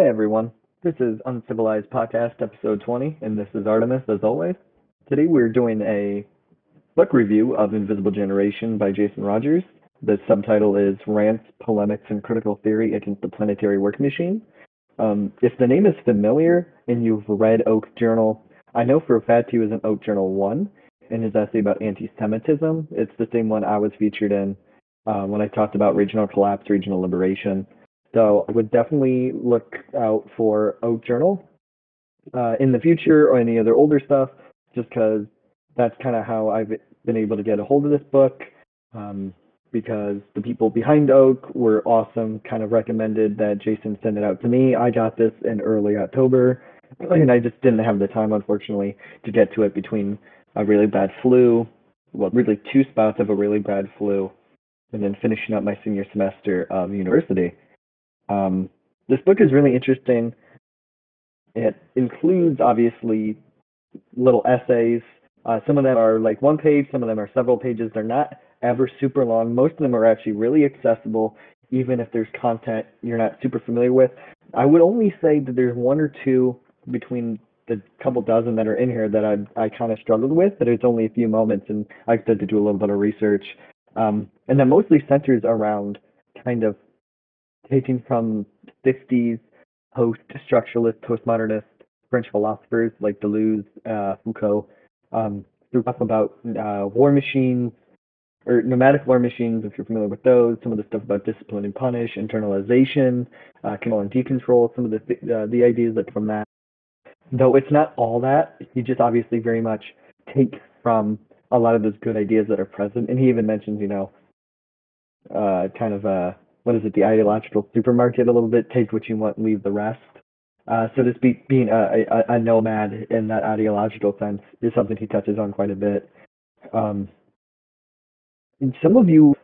Hey everyone, this is Uncivilized Podcast episode 20, and this is Artemis as always. Today we're doing a book review of Invisible Generation by Jason Rodgers. The subtitle is Rants, Polemics, and Critical Theory Against the Planetary Work Machine. Um, if the name is familiar and you've read Oak Journal, I know for a fact he was in Oak Journal 1 in his essay about anti Semitism. It's the same one I was featured in uh, when I talked about regional collapse, regional liberation. So I would definitely look out for Oak Journal uh, in the future or any other older stuff, just because that's kind of how I've been able to get a hold of this book. Um, because the people behind Oak were awesome, kind of recommended that Jason send it out to me. I got this in early October, and I just didn't have the time, unfortunately, to get to it between a really bad flu, well, really two spouts of a really bad flu, and then finishing up my senior semester of university. Um, this book is really interesting. It includes obviously little essays. Uh, some of them are like one page, some of them are several pages. They're not ever super long. Most of them are actually really accessible, even if there's content you're not super familiar with. I would only say that there's one or two between the couple dozen that are in here that I I kind of struggled with, but it's only a few moments, and I had to do a little bit of research. Um, and that mostly centers around kind of taking from 50s post-structuralist, postmodernist French philosophers like Deleuze, uh, Foucault, um, through stuff about uh, war machines, or nomadic war machines, if you're familiar with those, some of the stuff about discipline and punish, internalization, uh, control and decontrol, some of the th- uh, the ideas that from that. Though it's not all that, he just obviously very much takes from a lot of those good ideas that are present, and he even mentions, you know, uh, kind of uh, what is it, the ideological supermarket a little bit, take what you want and leave the rest. Uh, so speak, being a, a, a, nomad in that ideological sense is something he touches on quite a bit. Um, some of you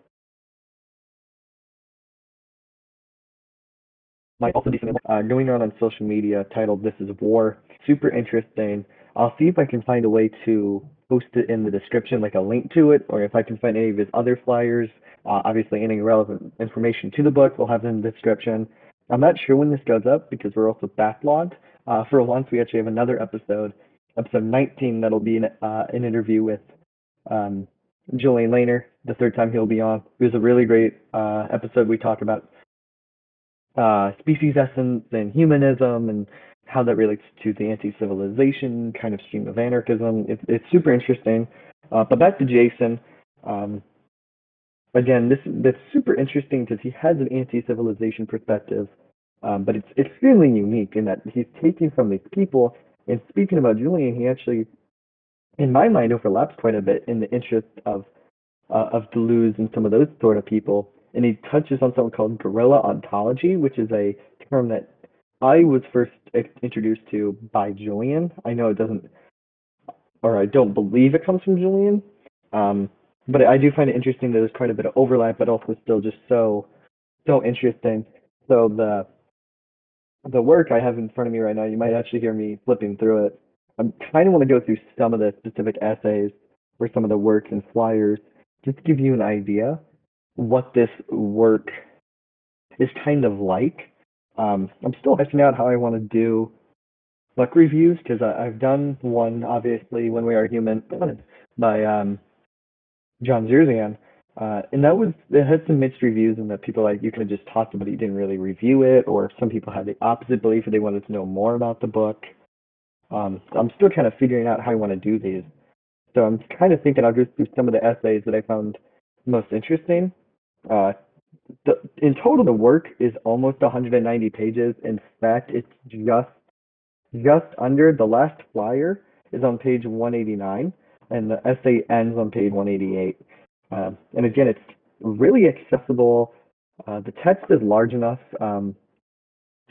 might also be uh, going around on social media titled "This Is War." Super interesting. I'll see if I can find a way to post it in the description, like a link to it, or if I can find any of his other flyers. Uh, obviously, any relevant information to the book, we'll have it in the description. I'm not sure when this goes up because we're also backlogged. Uh, for once, we actually have another episode, episode 19, that'll be an, uh, an interview with um, Julian Langer, the third time he'll be on. It was a really great uh, episode. We talked about uh, species essence and humanism and how that relates to the anti-civilization kind of stream of anarchism. It, it's super interesting. Uh, but back to Jason. Um, again, this that's super interesting because he has an anti-civilization perspective, um, but it's extremely unique in that he's taking from these people. And speaking about Julian, he actually, in my mind, overlaps quite a bit in the interest of uh, of Deleuze and some of those sort of people. And he touches on something called guerrilla ontology, which is a term that I was first introduced to by Julian. I know it doesn't, or I don't believe it comes from Julian. Um, but I do find it interesting that there's quite a bit of overlap, but also still just so so interesting. So the the work I have in front of me right now, you might actually hear me flipping through it. I kind of want to go through some of the specific essays or some of the works and flyers, just to give you an idea what this work is kind of like. Um, I'm still testing out how I want to do book reviews because I've done one, obviously, when we are human by um, John Zerzan. Uh, and that was it had some mixed reviews and that people like you could have just talked about it, you didn't really review it, or some people had the opposite belief and they wanted to know more about the book. Um, so I'm still kind of figuring out how I want to do these. So I'm kind of thinking I'll just do some of the essays that I found most interesting. Uh, the, in total, the work is almost 190 pages. In fact, it's just just under the last flyer is on page 189 and the essay ends on page 188. Um, and again, it's really accessible. Uh, the text is large enough. Um,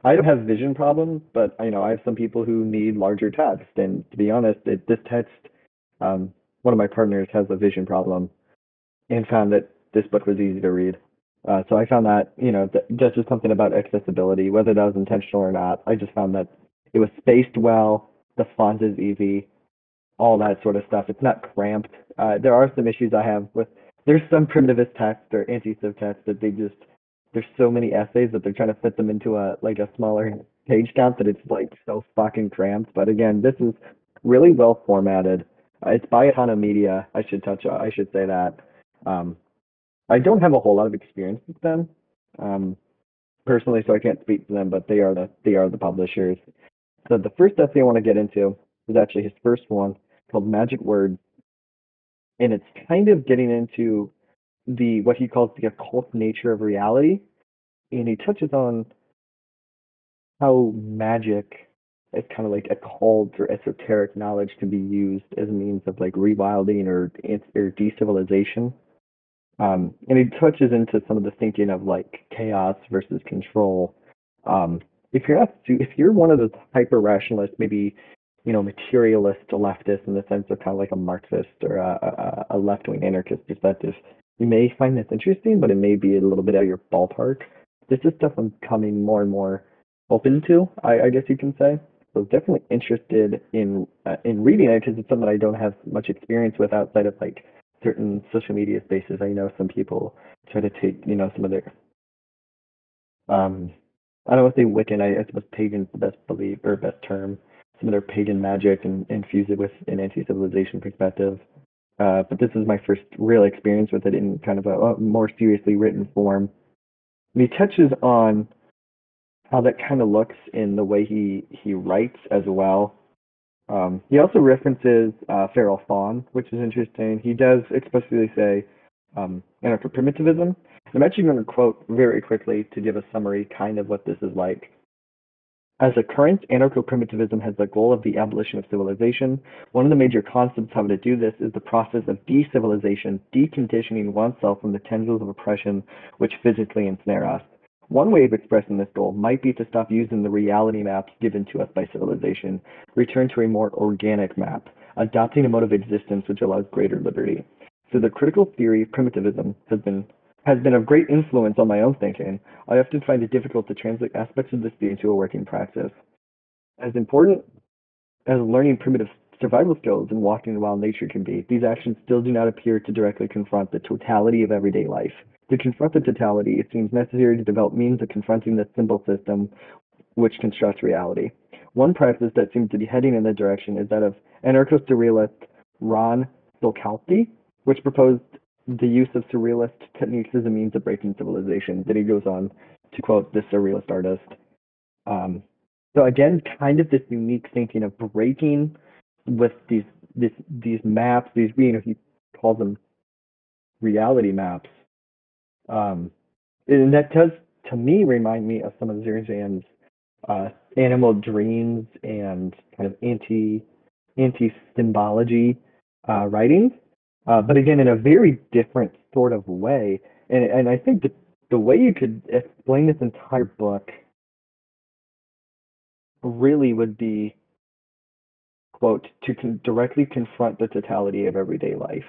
I don't have vision problems, but you know I have some people who need larger text. And to be honest, it, this text, um, one of my partners has a vision problem, and found that this book was easy to read. Uh, so I found that you know that just something about accessibility, whether that was intentional or not. I just found that it was spaced well. The font is easy all that sort of stuff. It's not cramped. Uh, there are some issues I have with. There's some primitivist text or anti-civ text that they just there's so many essays that they're trying to fit them into a like a smaller page count that it's like so fucking cramped. But again, this is really well formatted. Uh, it's by of media. I should touch. I should say that. Um, I don't have a whole lot of experience with them um, personally, so I can't speak to them. But they are the they are the publishers. So the first essay I want to get into is actually his first one called Magic Words, and it's kind of getting into the what he calls the occult nature of reality, and he touches on how magic as kind of like occult or esoteric knowledge can be used as a means of like rewilding or or decivilization. Um, and it touches into some of the thinking of like chaos versus control. Um, if you're not, if you're one of those hyper rationalists, maybe you know materialist leftist in the sense of kind of like a Marxist or a, a, a left wing anarchist perspective, you may find this interesting, but it may be a little bit out of your ballpark. This is stuff I'm coming more and more open to, I, I guess you can say. So definitely interested in uh, in reading it because it's something I don't have much experience with outside of like certain social media spaces. I know some people try to take you know some of their um I don't want to say Wiccan. I, I suppose pagan's the best belief or best term. Some of their pagan magic and infuse it with an anti-civilization perspective. Uh, but this is my first real experience with it in kind of a, a more seriously written form. And he touches on how that kind of looks in the way he he writes as well. Um, he also references uh, Feral Faun, which is interesting. He does explicitly say um, anarcho-primitivism. I'm actually going to quote very quickly to give a summary, kind of what this is like. As a current, anarcho-primitivism has the goal of the abolition of civilization. One of the major concepts how to do this is the process of decivilization, deconditioning oneself from the tendrils of oppression which physically ensnare us. One way of expressing this goal might be to stop using the reality maps given to us by civilization, return to a more organic map, adopting a mode of existence which allows greater liberty. So the critical theory of primitivism has been has been of great influence on my own thinking. I often find it difficult to translate aspects of this into a working practice. As important as learning primitive survival skills and walking in wild nature can be, these actions still do not appear to directly confront the totality of everyday life. To confront the totality, it seems necessary to develop means of confronting the symbol system which constructs reality. One practice that seems to be heading in that direction is that of anarcho-surrealist Ron Sakolsky, which proposed the use of surrealist techniques as a means of breaking civilization. Then he goes on to quote this surrealist artist. Um, so again, kind of this unique thinking of breaking with these this, these maps, these you know he calls them reality maps, um, and that does, to me, remind me of some of Zerzan's uh, animal dreams and kind of anti anti symbology uh, writings, uh, but again in a very different sort of way. And and I think the the way you could explain this entire book really would be to con- directly confront the totality of everyday life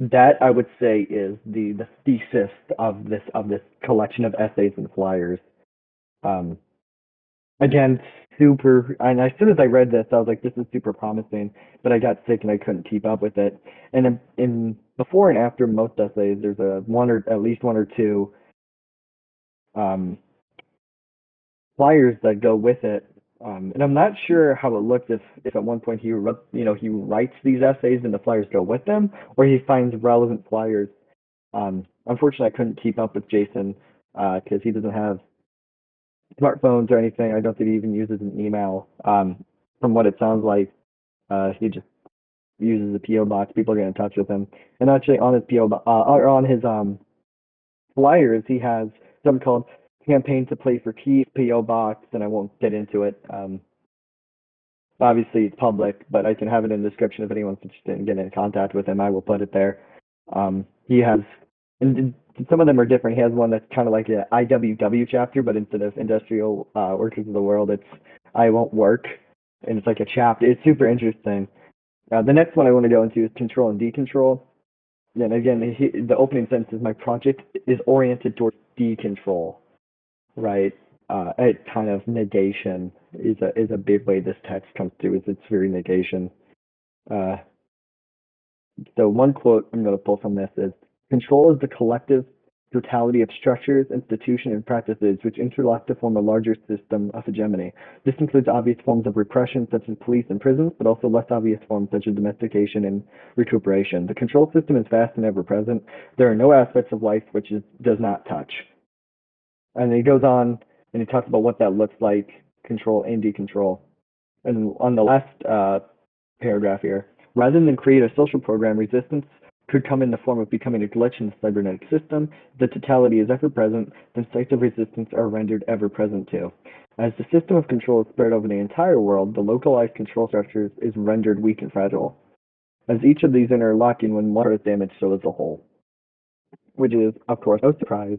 that I would say is the the thesis of this of this collection of essays and flyers. Um, again, super. And as soon as I read this, I was like, "This is super promising." But I got sick and I couldn't keep up with it. And in, in before and after most essays, there's a one or at least one or two um, flyers that go with it um, and I'm not sure how it looks if, if at one point he you know he writes these essays and the flyers go with them, or he finds relevant flyers. Um, unfortunately, I couldn't keep up with Jason because uh, he doesn't have smartphones or anything. I don't think he even uses an email. Um, from what it sounds like, uh, he just uses a PO box. People get in touch with him, and actually on his PO uh, or on his um, flyers, he has something called campaign to play for Keith PO box, and I won't get into it. Um, obviously, it's public, but I can have it in the description if anyone's interested in getting in contact with him. I will put it there. Um, he has, and some of them are different. He has one that's kind of like an IWW chapter, but instead of Industrial uh, Workers of the World, it's I Won't Work, and it's like a chapter. It's super interesting. Uh, the next one I want to go into is Control and Decontrol. And again, he, the opening sentence is my project is oriented towards decontrol right? Uh, it kind of negation is a is a big way this text comes through. Is its very negation. Uh, so one quote I'm going to pull from this is: "Control is the collective totality of structures, institutions, and practices which interlock to form a larger system of hegemony. This includes obvious forms of repression, such as police and prisons, but also less obvious forms, such as domestication and recuperation. The control system is vast and ever present. There are no aspects of life which it does not touch. And he goes on and he talks about what that looks like control and decontrol. And on the last uh, paragraph here, rather than create a social program, resistance could come in the form of becoming a glitch in the cybernetic system. The totality is ever present, then sites of resistance are rendered ever present too. As the system of control is spread over the entire world, the localized control structures is rendered weak and fragile. As each of these interlocking when one is damaged, so is the whole. Which is, of course, no surprise.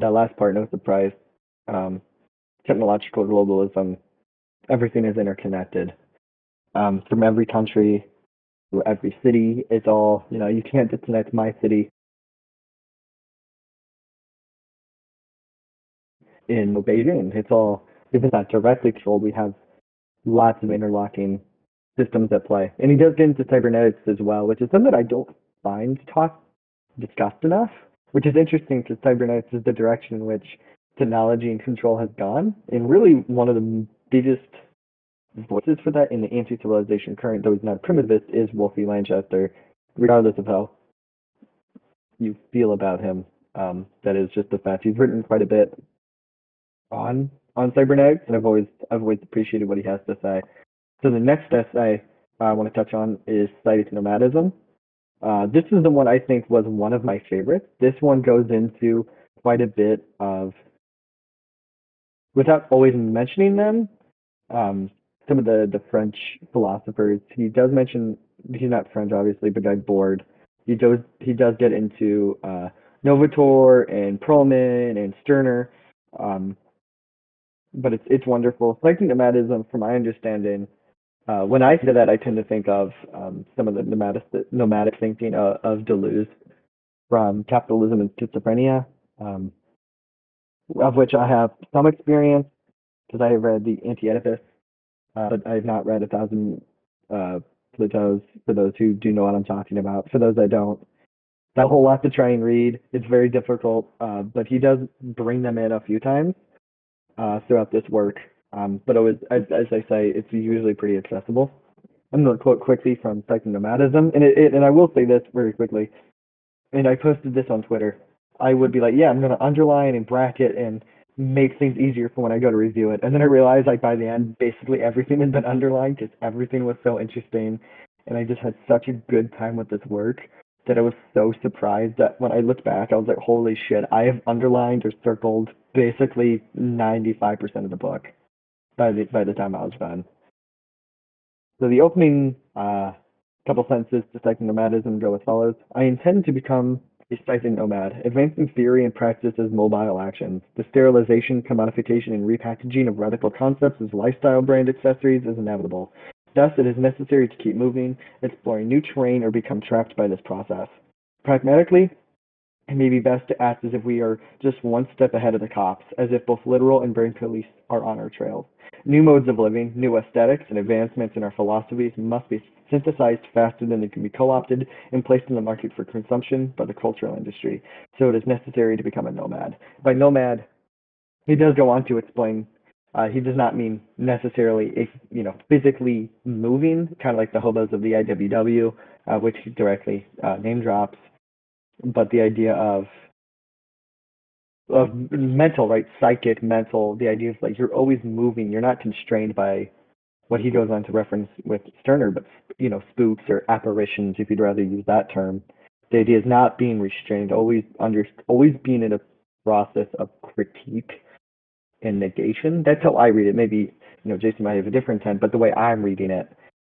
That last part, no surprise. Um, technological globalism, everything is interconnected. Um, from every country, to every city. It's all, you know, you can't disconnect my city in Beijing. It's all, it's not directly controlled, we have lots of interlocking systems at play. And he does get into cybernetics as well, which is something that I don't find talked discussed enough, which is interesting because cybernetics is the direction in which technology and control has gone. And really one of the biggest voices for that in the anti-civilization current, though he's not a primitivist, is Wolfi Landstreicher, regardless of how you feel about him. Um, that is just the fact he's written quite a bit on on cybernetics, and I've always I've always appreciated what he has to say. So the next essay I want to touch on is Psychic Nomadism. Uh, this is the one I think was one of my favorites. This one goes into quite a bit of, without always mentioning them, um, some of the the French philosophers. He does mention he's not French, obviously, but Guy Debord. He does he does get into uh, Novatore and Perlman and Stirner. Um, but it's it's wonderful. Psychic nomadism, from my understanding, uh, when I say that, I tend to think of um, some of the nomadic nomadic thinking of, of Deleuze from Capitalism and Schizophrenia, um, of which I have some experience because I have read the Anti-Oedipus uh, but I've not read A Thousand uh, Plateaus for those who do know what I'm talking about. For those that don't, that whole lot to try and read. It's very difficult, uh, but he does bring them in a few times uh, throughout this work. Um, but it was, as, as, I say, it's usually pretty accessible. I'm going to quote quickly from Psychonomadism, and it, it, and I will say this very quickly. And I posted this on Twitter. I would be like, yeah, I'm going to underline and bracket and make things easier for when I go to review it. And then I realized, like by the end, basically everything had been underlined because everything was so interesting, and I just had such a good time with this work that I was so surprised that when I looked back, I was like, holy shit, I have underlined or circled basically 95% of the book by the by the time I was done. So the opening uh, couple sentences to psychonomadism go as follows: I intend to become Recycling nomad, advancing theory and practice as mobile actions. The sterilization, commodification, and repackaging of radical concepts as lifestyle brand accessories is inevitable. Thus, it is necessary to keep moving, exploring new terrain, or become trapped by this process. Pragmatically, it may be best to act as if we are just one step ahead of the cops, as if both literal and brain police are on our trails. New modes of living, new aesthetics, and advancements in our philosophies must be synthesized faster than they can be co-opted and placed in the market for consumption by the cultural industry. So it is necessary to become a nomad. By nomad, he does go on to explain. Uh, he does not mean necessarily, a, you know, physically moving, kind of like the hobos of the IWW, uh, which he directly uh, name drops, but the idea of of mental, right? Psychic, mental. The idea of like you're always moving. You're not constrained by what he goes on to reference with Stirner, but you know, spooks or apparitions, if you'd rather use that term. The idea is not being restrained, always under, always being in a process of critique and negation. That's how I read it. Maybe you know, Jason might have a different intent, but the way I'm reading it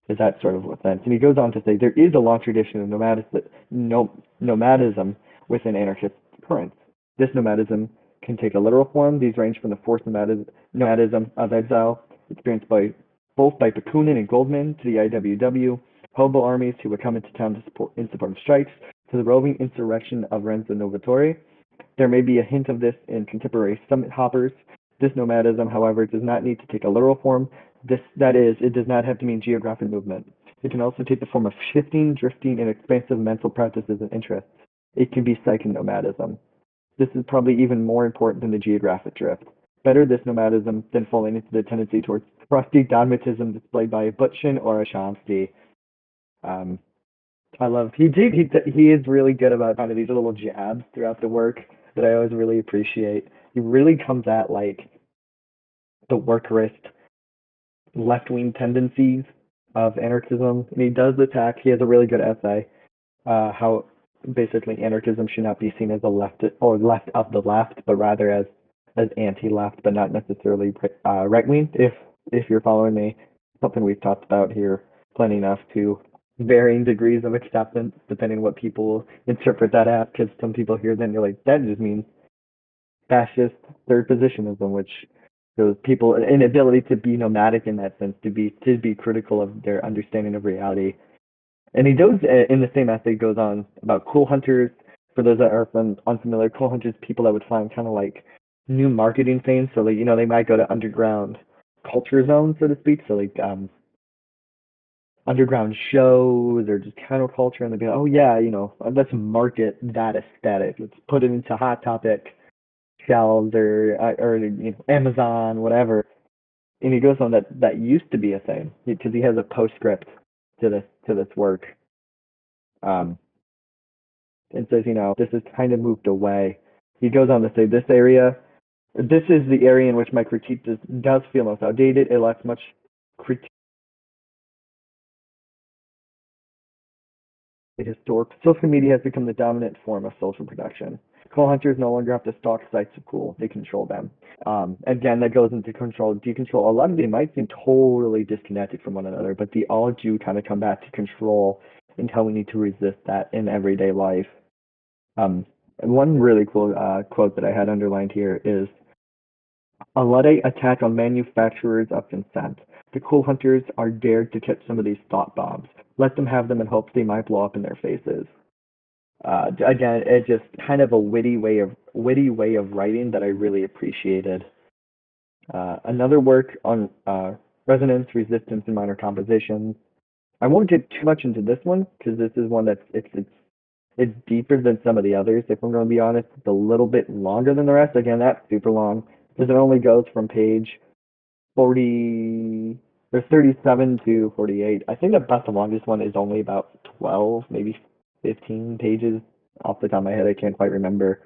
is that sort of what sense. And he goes on to say there is a long tradition of nomadism within anarchist currents. This nomadism can take a literal form. These range from the forced nomadism of exile experienced by both by Bakunin and Goldman to the IWW, hobo armies who would come into town to support, in support of strikes, to the roving insurrection of Renzo Novatore. There may be a hint of this in contemporary summit hoppers. This nomadism, however, does not need to take a literal form. This, that is, it does not have to mean geographic movement. It can also take the form of shifting, drifting, and expansive mental practices and interests. It can be psychonomadism. This is probably even more important than the geographic drift. Better this nomadism than falling into the tendency towards crusty dogmatism displayed by a Bookchin or a. Um, I love he did he he is really good about kind of these little jabs throughout the work that I always really appreciate. He really comes at like the workerist left wing tendencies of anarchism, and he does attack. He has a really good essay uh, how basically anarchism should not be seen as a left or left of the left, but rather as as anti-left, but not necessarily uh, right wing. If if you're following me, something we've talked about here plenty enough to varying degrees of acceptance depending on what people interpret that as. Because some people hear then you're like that just means fascist third positionism, which shows people inability to be nomadic in that sense, to be to be critical of their understanding of reality. And he goes uh, in the same essay goes on about cool hunters. For those that are from, unfamiliar, cool hunters people that would find kind of like new marketing things. So like you know they might go to underground culture zones, so to speak. So like um underground shows or just counterculture, and they'd be like, oh yeah, you know, let's market that aesthetic. Let's put it into Hot Topic shelves or uh, or you know, Amazon, whatever. And he goes on that that used to be a thing because he has a postscript to this to this work. Um, and says, you know, this has kind of moved away. He goes on to say this area, this is the area in which my critique does, does feel most outdated. It lacks much critique historic. Social media has become the dominant form of social production. Cool hunters no longer have to stalk sites of cool; they control them. Um, again, that goes into control, decontrol. A lot of them might seem totally disconnected from one another, but they all do kind of come back to control until we need to resist that in everyday life. Um, one really cool uh, quote that I had underlined here is a Luddite attack on manufacturers of consent. The cool hunters are dared to catch some of these thought bombs. Let them have them in hopes they might blow up in their faces. Uh, again, it's just kind of a witty way of witty way of writing that I really appreciated. Uh, another work on uh, resonance, resistance, and minor compositions. I won't get too much into this one because this is one that's it's it's it's deeper than some of the others. If I'm going to be honest, it's a little bit longer than the rest. Again, that's super long because it only goes from page 40 there's 37 to 48. I think the longest one is only about 12, maybe 15 pages off the top of my head. I can't quite remember.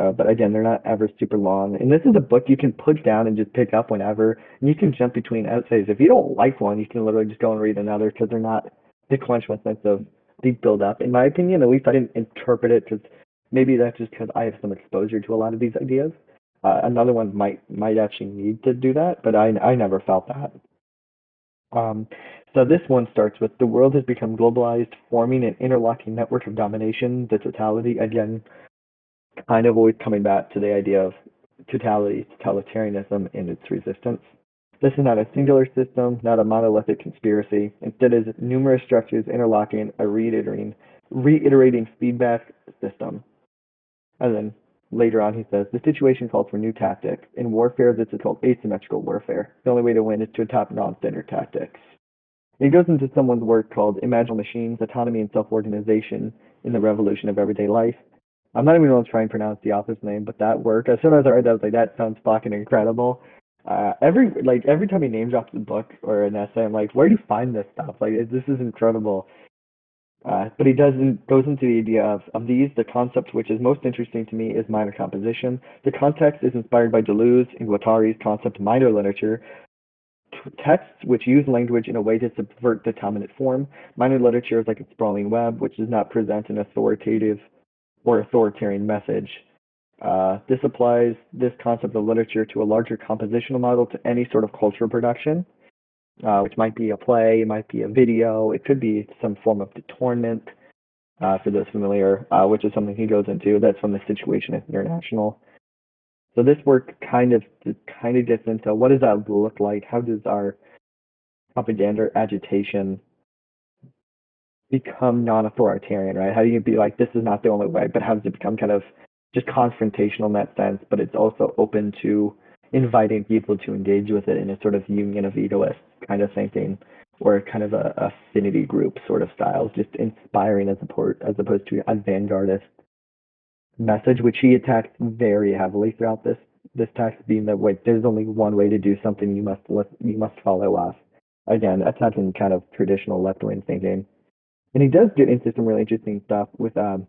Uh, but again, they're not ever super long. And this is a book you can put down and just pick up whenever. And you can jump between essays. If you don't like one, you can literally just go and read another because they're not, quench my sense of the build up. In my opinion, at least I didn't interpret it because maybe that's just because I have some exposure to a lot of these ideas. Uh, another one might might actually need to do that, but I I never felt that. Um, so this one starts with the world has become globalized, forming an interlocking network of domination, the totality. Again, kind of always coming back to the idea of totality, totalitarianism, and its resistance. This is not a singular system, not a monolithic conspiracy. Instead, is numerous structures interlocking a reiterating, reiterating feedback system. And then Later on, he says, the situation calls for new tactics. In warfare, this is called asymmetrical warfare. The only way to win is to adopt non-standard tactics. He goes into someone's work called Imaginal Machines, Autonomy and Self-Organization in the Revolution of Everyday Life. I'm not even going to try and pronounce the author's name, but that work, as soon as I read that, I was like, that sounds fucking incredible. Uh, every like every time he name drops a book or an essay, I'm like, where do you find this stuff? Like, this is incredible. Uh, but he does goes into the idea of, of these, the concept which is most interesting to me is minor composition. The context is inspired by Deleuze and Guattari's concept minor literature. Texts which use language in a way to subvert the dominant form. Minor literature is like a sprawling web which does not present an authoritative or authoritarian message. Uh, this applies this concept of literature to a larger compositional model to any sort of cultural production uh, which might be a play, it might be a video, it could be some form of detornment, uh, for those familiar, uh, which is something he goes into. That's from the Situationist International. So this work kind of kind of gets into what does that look like? How does our propaganda agitation become non-authoritarian, right? How do you be like, this is not the only way, but how does it become kind of just confrontational in that sense, but it's also open to inviting people to engage with it in a sort of union of egoists kind of thinking or kind of a affinity group sort of style, just inspiring as, a as opposed to a vanguardist message, which he attacks very heavily throughout this this text, being that wait, there's only one way to do something. You must you must follow us. Again, attacking kind of traditional left wing thinking, and he does get into some really interesting stuff with um,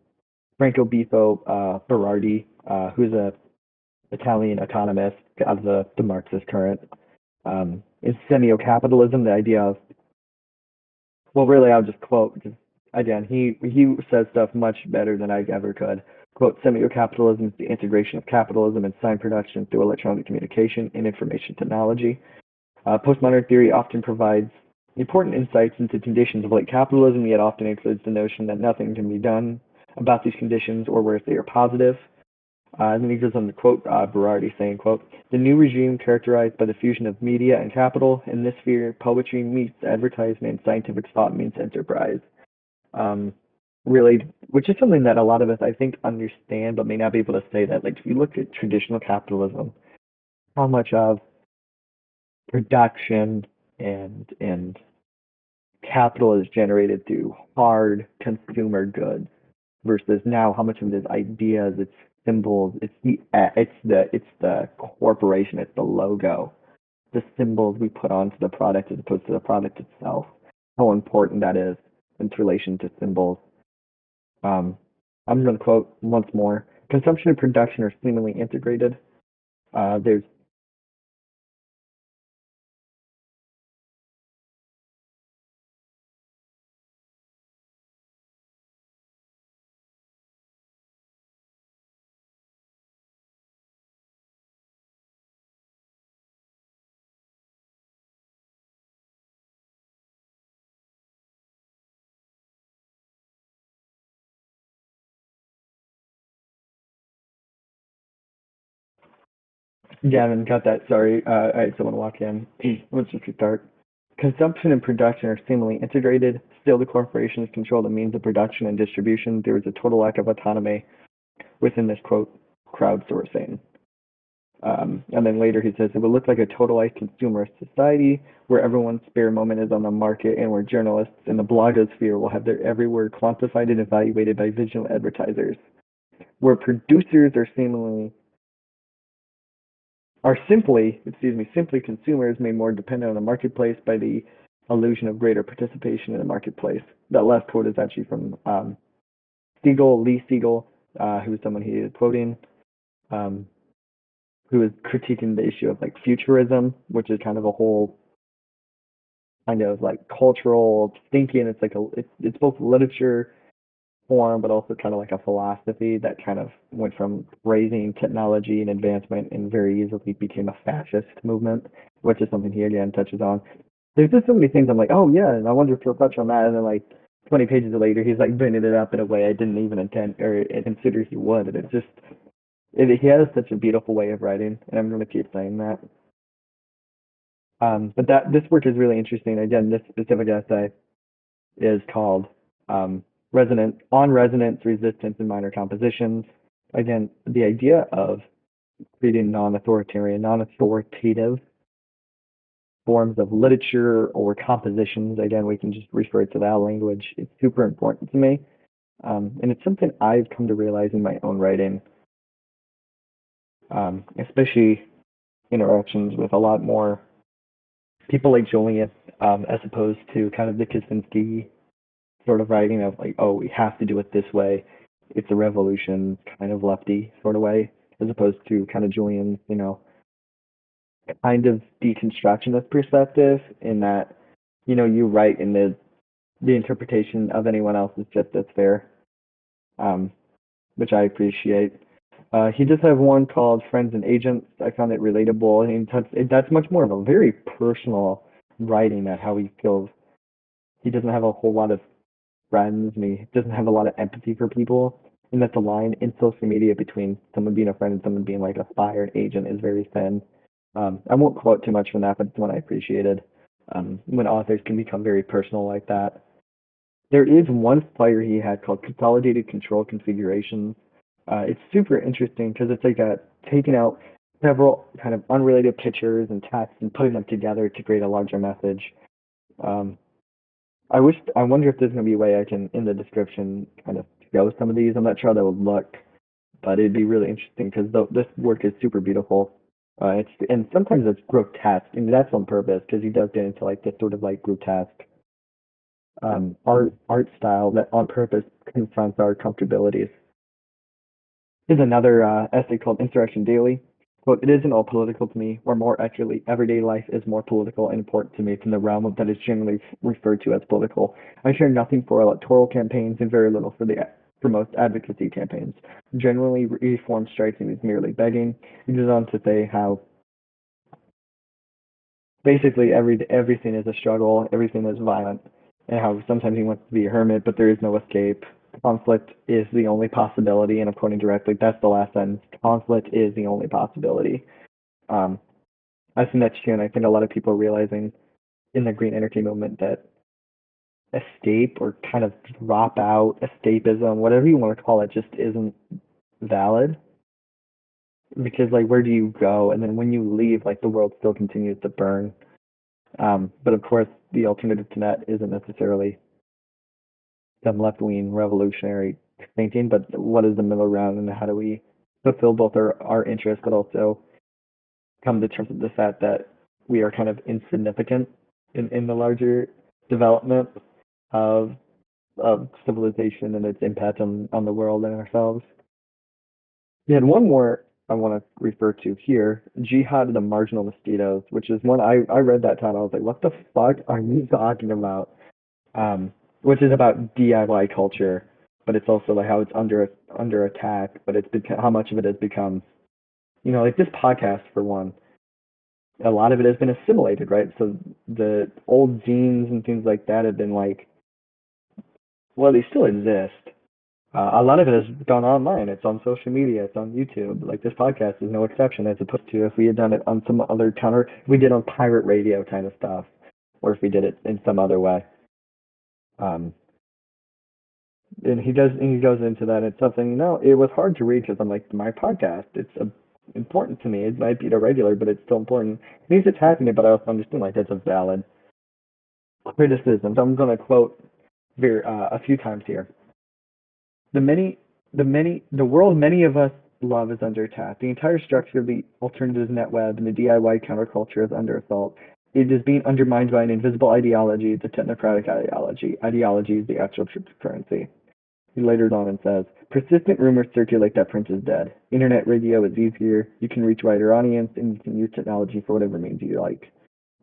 Franco Bifo uh, Berardi, uh, who's a Italian economist of the, the Marxist current. Um, is semio-capitalism the idea of well really i'll just quote just, again he he says stuff much better than i ever could quote semio-capitalism is the integration of capitalism and sign production through electronic communication and information technology uh, postmodern theory often provides important insights into conditions of late capitalism yet often includes the notion that nothing can be done about these conditions or where they are positive uh, and then he goes on to quote uh, Berardi saying, quote, the new regime characterized by the fusion of media and capital, in this sphere, poetry meets advertisement, scientific thought meets enterprise. Um, really, which is something that a lot of us, I think, understand, but may not be able to say that. Like, if you look at traditional capitalism, how much of production and and capital is generated through hard consumer goods versus now how much of it is ideas, it's symbols. It's the it's the it's the corporation. It's the logo, the symbols we put onto the product as opposed to the product itself. How important that is in relation to symbols. Um, I'm going to quote once more: consumption and production are seemingly integrated. Uh, there's Gavin, got that. Sorry, uh, I had someone walk in. Let's just restart. Consumption and production are seemingly integrated. Still, the corporations control the means of production and distribution. There is a total lack of autonomy within this quote crowdsourcing. Um, and then later he says it would look like a totalized consumerist society where everyone's spare moment is on the market and where journalists in the blogosphere will have their every word quantified and evaluated by visual advertisers. Where producers are seemingly are simply, excuse me, simply consumers made more dependent on the marketplace by the illusion of greater participation in the marketplace. That last quote is actually from um, Siegel, Lee Siegel, uh, who is someone he is quoting, um, who is critiquing the issue of like futurism, which is kind of a whole kind of like cultural thinking. It's like a, it's, it's both literature form, but also kind of like a philosophy that kind of went from raising technology and advancement and very easily became a fascist movement, which is something he again touches on. There's just so many things I'm like, oh yeah, and I wonder if he'll touch on that. And then like 20 pages later, he's like bending it up in a way I didn't even intend or consider he would. And it's just, it, he has such a beautiful way of writing, and I'm going to keep saying that. Um, but that this work is really interesting. Again, this specific essay is called um, resonant on resonance, resistance, in minor compositions. Again, the idea of creating non-authoritarian, non-authoritative forms of literature or compositions. Again, we can just refer to that language. It's super important to me. Um, and it's something I've come to realize in my own writing, um, especially interactions with a lot more people like Julian, um, as opposed to kind of the Kaczynski sort of writing of like, oh, we have to do it this way. It's a revolution kind of lefty sort of way, as opposed to kind of Julian's, you know, kind of deconstructionist perspective in that, you know, you write in the the interpretation of anyone else is just as fair, um, which I appreciate. Uh, he does have one called Friends and Agents. I found it relatable. and that's, that's much more of a very personal writing at how he feels. He doesn't have a whole lot of friends and he doesn't have a lot of empathy for people. And that the line in social media between someone being a friend and someone being like a spy or an agent is very thin. Um, I won't quote too much from that, but it's one I appreciated. Um, when authors can become very personal like that. There is one flyer he had called Consolidated Control Configurations. Uh, it's super interesting because it's like a, taking out several kind of unrelated pictures and text and putting them together to create a larger message. Um, I wish I wonder if there's gonna be a way I can in the description kind of show some of these. I'm not sure how that would look, but it'd be really interesting because this work is super beautiful. Uh, it's and sometimes it's grotesque, and that's on purpose because he does get into like this sort of like grotesque um, art art style that on purpose confronts our comfortabilities. Here's another uh, essay called Insurrection Daily. Quote, it isn't all political to me, or more accurately, everyday life is more political and important to me than the realm that is generally referred to as political. I care nothing for electoral campaigns and very little for the for most advocacy campaigns. Generally, reform strikes me as merely begging. He goes on to say how basically every everything is a struggle, everything is violent, and how sometimes he wants to be a hermit, but there is no escape. Conflict is the only possibility, and according directly, that's the last sentence. Conflict is the only possibility. Um, I think that's true, and I think a lot of people are realizing in the green energy movement that escape or kind of drop out, escapism, whatever you want to call it, just isn't valid. Because like, where do you go? And then when you leave, like the world still continues to burn. Um, but of course, the alternative to that isn't necessarily some left wing revolutionary thinking, but what is the middle ground and how do we fulfill both our, our interests, but also come to terms with the fact that we are kind of insignificant in, in the larger development of of civilization and its impact on, on the world and ourselves. We had one more I want to refer to here, Jihad of the Marginal Mosquitoes, which is one I, I read that title. I was like, what the fuck are you talking about? Um, which is about DIY culture, but it's also like how it's under under attack, but it's become, how much of it has become, you know, like this podcast for one. A lot of it has been assimilated, right? So the old zines and things like that have been like, well, they still exist, uh, a lot of it has gone online. It's on social media. It's on YouTube. Like this podcast is no exception, as opposed to if we had done it on some other counter, we did on pirate radio kind of stuff, or if we did it in some other way. Um, and he does, and he goes into that. It's something you know. It was hard to read because I'm like my podcast. It's a, important to me. It might be irregular, but it's still important. And he's attacking it, but I also understand like that's a valid criticism. So I'm going to quote uh, a few times here. The many, the many, the world many of us love is under attack. The entire structure of the alternatives net web and the DIY counterculture is under assault. It is being undermined by an invisible ideology, the technocratic ideology. Ideology is the actual currency. He later on and says, persistent rumors circulate that print is dead. Internet radio is easier. You can reach wider audience, and you can use technology for whatever means you like.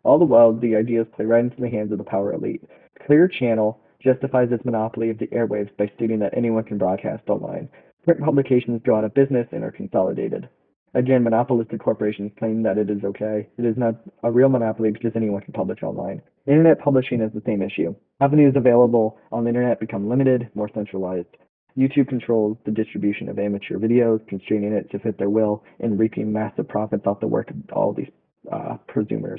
All the while, the ideas play right into the hands of the power elite. Clear channel justifies its monopoly of the airwaves by stating that anyone can broadcast online. Print publications go out of business and are consolidated. Again, monopolistic corporations claim that it is okay. It is not a real monopoly because anyone can publish online. Internet publishing is the same issue. Avenues available on the internet become limited, more centralized. YouTube controls the distribution of amateur videos, constraining it to fit their will and reaping massive profits off the work of all these uh, prosumers.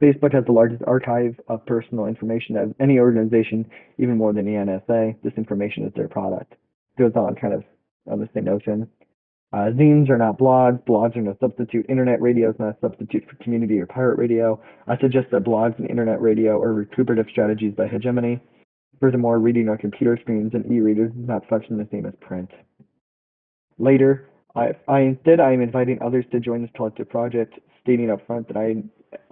Facebook has the largest archive of personal information of any organization, even more than the NSA. This information is their product. It Goes on kind of on the same notion. Uh, zines are not blogs. Blogs are no substitute. Internet radio is not a substitute for community or pirate radio. I suggest that blogs and internet radio are recuperative strategies by hegemony. Furthermore, reading on computer screens and e-readers does not function the same as print. Later, I, I instead I am inviting others to join this collective project, stating up front that I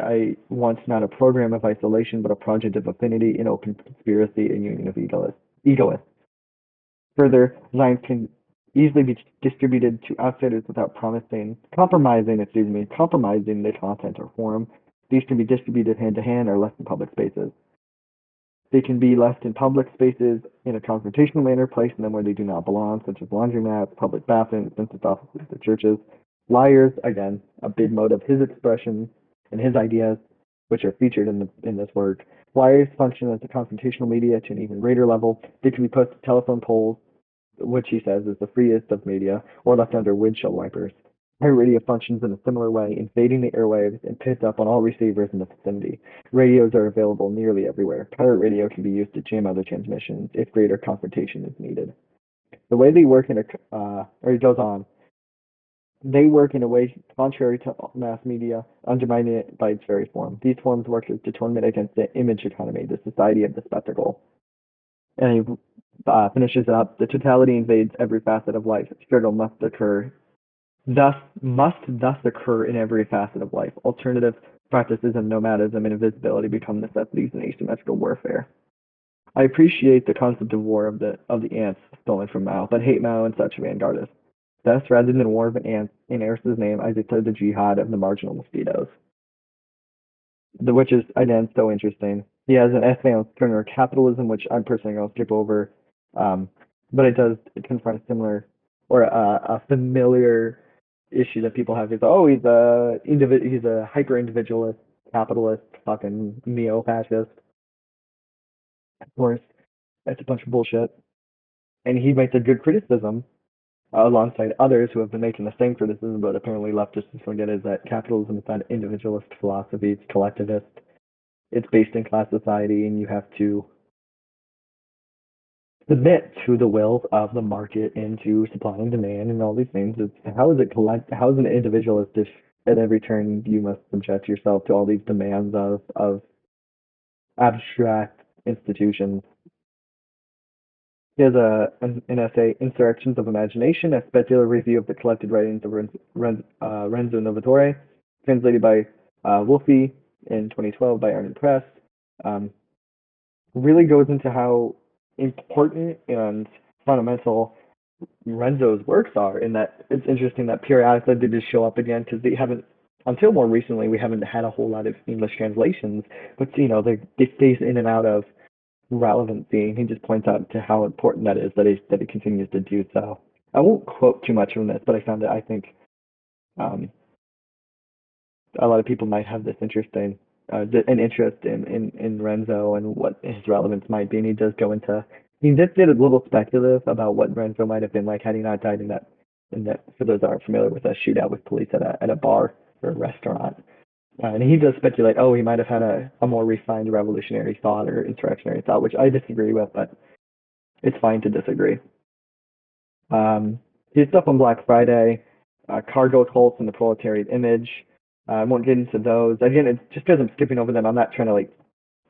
I want not a program of isolation, but a project of affinity and open conspiracy and union of egoists. egoists. Further, lines can easily be distributed to outsiders without promising, compromising, excuse me, compromising the content or form. These can be distributed hand to hand or left in public spaces. They can be left in public spaces in a confrontational manner, placing them where they do not belong, such as laundromats, public bathrooms, census offices, or churches. Liars, again, a big mode of his expression and his ideas, which are featured in, the, in this work. Flyers function as a confrontational media to an even greater level. They can be posted to telephone poles, which he says is the freest of media, or left under windshield wipers. Pirate radio functions in a similar way, invading the airwaves and picked up on all receivers in the vicinity. Radios are available nearly everywhere. Pirate radio can be used to jam other transmissions if greater confrontation is needed. The way they work in a, uh, or he goes on, they work in a way contrary to mass media, undermining it by its very form. These forms work as determinant against the image economy, the society of the spectacle. And uh, finishes up. The totality invades every facet of life. Struggle must occur. Thus must thus occur in every facet of life. Alternative practices of nomadism and invisibility become necessities in asymmetrical warfare. I appreciate the concept of war of the of the ants stolen from Mao, but hate Mao and such vanguardists. Thus, rather than war of ants in Eris's name, I declare the jihad of the marginal mosquitoes. The, which is again so interesting. He has an essay on Stirner capitalism, which I'm personally going to skip over, um, but it does confront a similar or a, a familiar issue that people have. Is oh, he's a he's a hyper individualist, capitalist, fucking neo fascist. Of course, that's a bunch of bullshit. And he makes a good criticism uh, alongside others who have been making the same criticism, but apparently leftists just forget is that capitalism is not individualist philosophy, it's collectivist. It's based in class society, and you have to submit to the will of the market and to supply and demand and all these things. It's, how is it collect? How is an individualist if at every turn you must subject yourself to all these demands of of abstract institutions? He has a, an, an essay, Insurrections of Imagination, a speculative review of the collected writings of Renzo, uh, Renzo Novatore, translated by uh, Wolfi in 2012 by Ardent Press. Um, really goes into how important and fundamental Renzo's works are, in that it's interesting that periodically they just show up again because they haven't, until more recently, we haven't had a whole lot of English translations, but you know, they, they stays in and out of relevancy. And He just points out to how important that is that he that he continues to do so. I won't quote too much from this, but I found that I think um, a lot of people might have this interesting uh, an interest in, in in Renzo and what his relevance might be, and he does go into he just did a little speculative about what Renzo might have been like had he not died in that in that for those that aren't familiar with a shootout with police at a at a bar or a restaurant. Uh, and he does speculate, oh, he might have had a, a more refined revolutionary thought or insurrectionary thought, which I disagree with, but it's fine to disagree. Um, his stuff on Black Friday, uh, cargo cults and the proletariat image. Uh, I won't get into those. Again, it's just because I'm skipping over them. I'm not trying to like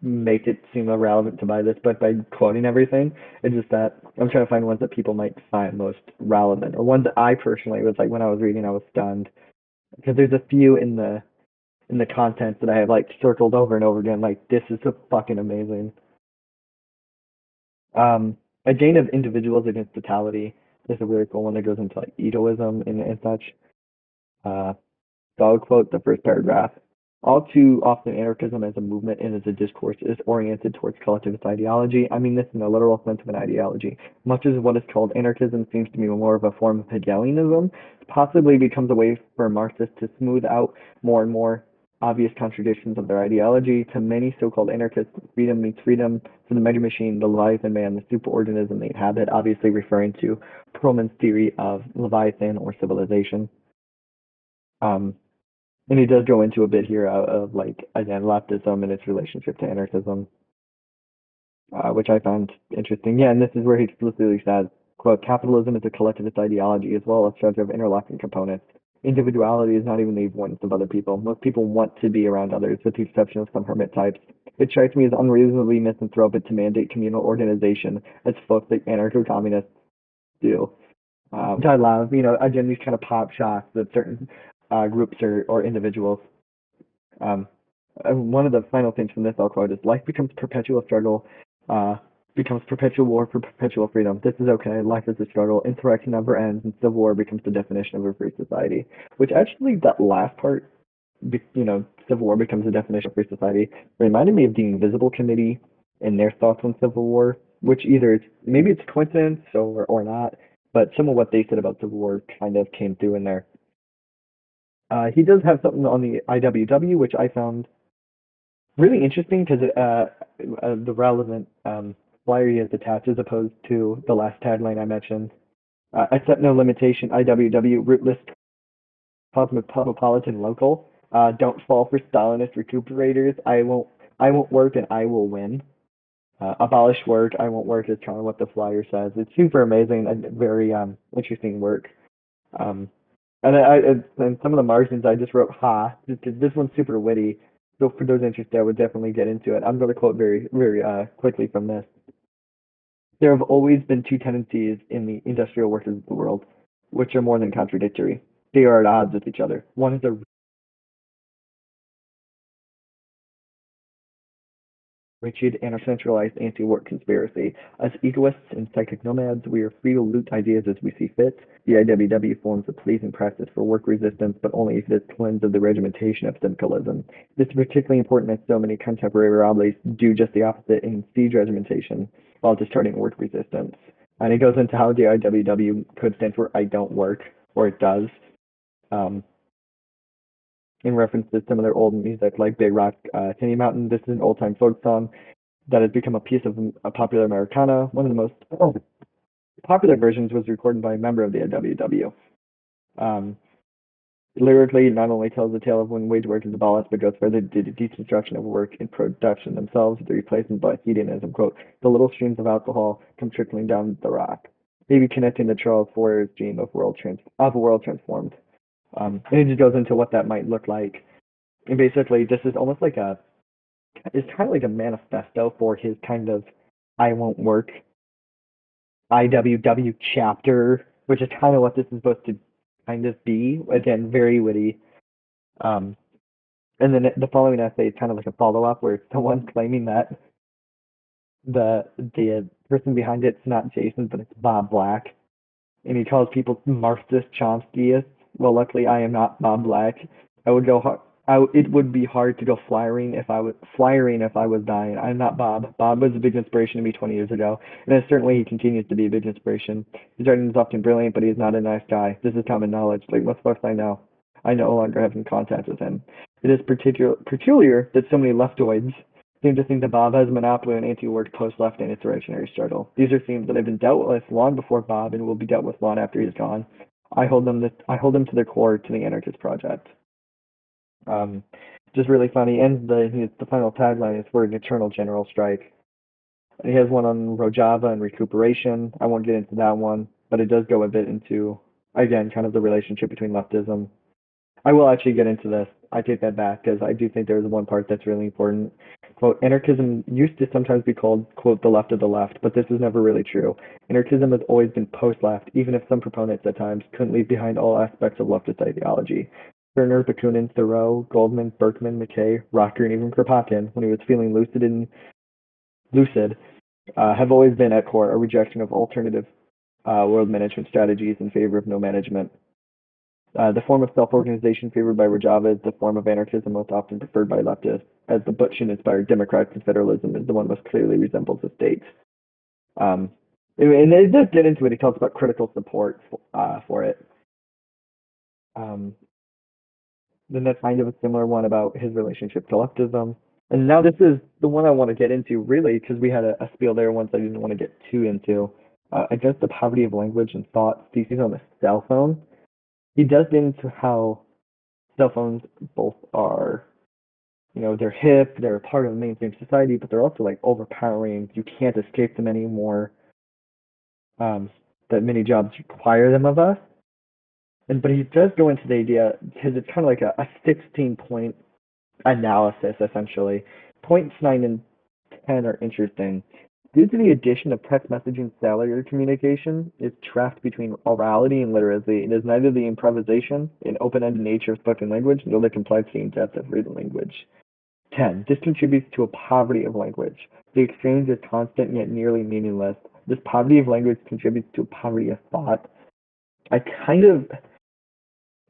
make it seem irrelevant to buy this book by quoting everything. It's just that I'm trying to find ones that people might find most relevant, or ones that I personally was like when I was reading, I was stunned because there's a few in the in the content that I have like circled over and over again. Like this is so fucking amazing. Um, a gain of individuals against totality is a really cool one that goes into like Itoism and, and such. Uh, so I'll quote the first paragraph. All too often, anarchism as a movement and as a discourse is oriented towards collectivist ideology. I mean this in a literal sense of an ideology. Much as what is called anarchism seems to be more of a form of Hegelianism, possibly becomes a way for Marxists to smooth out more and more obvious contradictions of their ideology. To many so-called anarchists, freedom means freedom for the mega machine, the Leviathan man, the superorganism they inhabit, obviously referring to Perlman's theory of Leviathan or civilization. Um, and he does go into a bit here of, of like, again, leftism and its relationship to anarchism, uh, which I found interesting. Yeah, and this is where he explicitly says, quote, capitalism is a collectivist ideology as well as structure of interlocking components individuality is not even the avoidance of other people. Most people want to be around others, with the exception of some hermit types. It strikes me as unreasonably misanthropic to mandate communal organization as folks like anarcho-communists do. Um, which I love, you know, again, these kind of pop shots that certain uh, groups or, or individuals. Um, one of the final things from this I'll quote is life becomes perpetual struggle uh, becomes perpetual war for perpetual freedom. This is okay. Life is a struggle. Insurrection never ends, and civil war becomes the definition of a free society. Which actually, that last part, you know, civil war becomes the definition of free society, reminded me of the Invisible Committee and their thoughts on civil war. Which either it's maybe it's coincidence or or not, but some of what they said about civil war kind of came through in there. Uh, he does have something on the IWW, which I found really interesting because uh, uh, the relevant um, flyer he has attached as opposed to the last tagline I mentioned. Uh, accept no limitation, IWW, rootless, cosmopolitan, local. Uh, don't fall for Stalinist recuperators. I won't. I won't work, and I will win. Uh, abolish work. I won't work is kind of what the flyer says. It's super amazing and very um, interesting work. Um, and I, I and some of the margins I just wrote ha. This, this one's super witty. So for those interested, I would definitely get into it. I'm going to quote very very uh, quickly from this. There have always been two tendencies in the industrial workers of the world, which are more than contradictory. They are at odds with each other. One is a rigid and a centralized anti-work conspiracy. As egoists and psychic nomads, we are free to loot ideas as we see fit. The IWW forms a pleasing practice for work resistance, but only if it is cleansed of the regimentation of syndicalism. This is particularly important as so many contemporary Wobblies do just the opposite and siege regimentation while distorting work resistance. And it goes into how the IWW could stand for I don't work, or it does. Um, in reference to some of their old music, like Big Rock uh, Mountain. This is an old time folk song that has become a piece of a popular Americana. One of the most popular versions was recorded by a member of the WW. Um, lyrically, not only tells the tale of when wage work is abolished, but goes further to the deconstruction of work and production themselves, the replacement by hedonism. Quote, the little streams of alcohol come trickling down the rock, maybe connecting the Charles Fourier's dream of, world trans- of a world transformed. Um, and it just goes into what that might look like. And basically, this is almost like a, it's kind of like a manifesto for his kind of I won't work IWW chapter, which is kind of what this is supposed to kind of be. Again, very witty. Um, and then the following essay is kind of like a follow up where it's someone claiming that the the person behind it's not Jason, but it's Bob Black, and he calls people Marxist Chomskyists well, luckily I am not Bob Black. I would go hard. I, it would be hard to go flyering if I was flyering if I was dying. I'm not Bob. Bob was a big inspiration to me 20 years ago, and certainly he continues to be a big inspiration. His writing is often brilliant, but he is not a nice guy. This is common knowledge. Like most folks I know, I no longer have any contact with him. It is particular, peculiar that so many leftoids seem to think that Bob has a monopoly on anti-work post-left and insurrectionary struggle. These are themes that have been dealt with long before Bob and will be dealt with long after he's gone. I hold them to, I hold them to their core to the Anarchist Project. Um, just really funny. And the the final tagline is for an eternal general strike. he has one on Rojava and recuperation. I won't get into that one, but it does go a bit into again kind of the relationship between leftism. I will actually get into this. I take that back because I do think there's one part that's really important quote, anarchism used to sometimes be called, quote, the left of the left, but this is never really true. Anarchism has always been post-left, even if some proponents at times couldn't leave behind all aspects of leftist ideology. Stirner, Bakunin, Thoreau, Goldman, Berkman, Mackay, Rocker, and even Kropotkin, when he was feeling lucid and lucid, uh, have always been at core a rejection of alternative uh, world management strategies in favor of no management. Uh, the form of self-organization favored by Rojava is the form of anarchism most often preferred by leftists, as the Bookchin-inspired democratic confederalism is the one most clearly resembles the state. Um, and it does get into it. He talks about critical support uh, for it. Um, then that's kind of a similar one about his relationship to leftism. And now this is the one I want to get into, really, because we had a, a, spiel there once I didn't want to get too into. Uh, against the poverty of language and thought, theses on the cell phone he does get into how cell phones both are, you know, they're hip, they're a part of mainstream society, but they're also like overpowering. You can't escape them anymore. Um, that many jobs require them of us. And but he does go into the idea because it's kind of like a, a 16 point analysis essentially. Points nine and ten are interesting. Due to the addition of text messaging cellular communication is trapped between orality and literacy. It is neither the improvisation and open-ended nature of spoken language nor the complexity and depth of written language. 10. This contributes to a poverty of language. The exchange is constant yet nearly meaningless. This poverty of language contributes to a poverty of thought. I kind of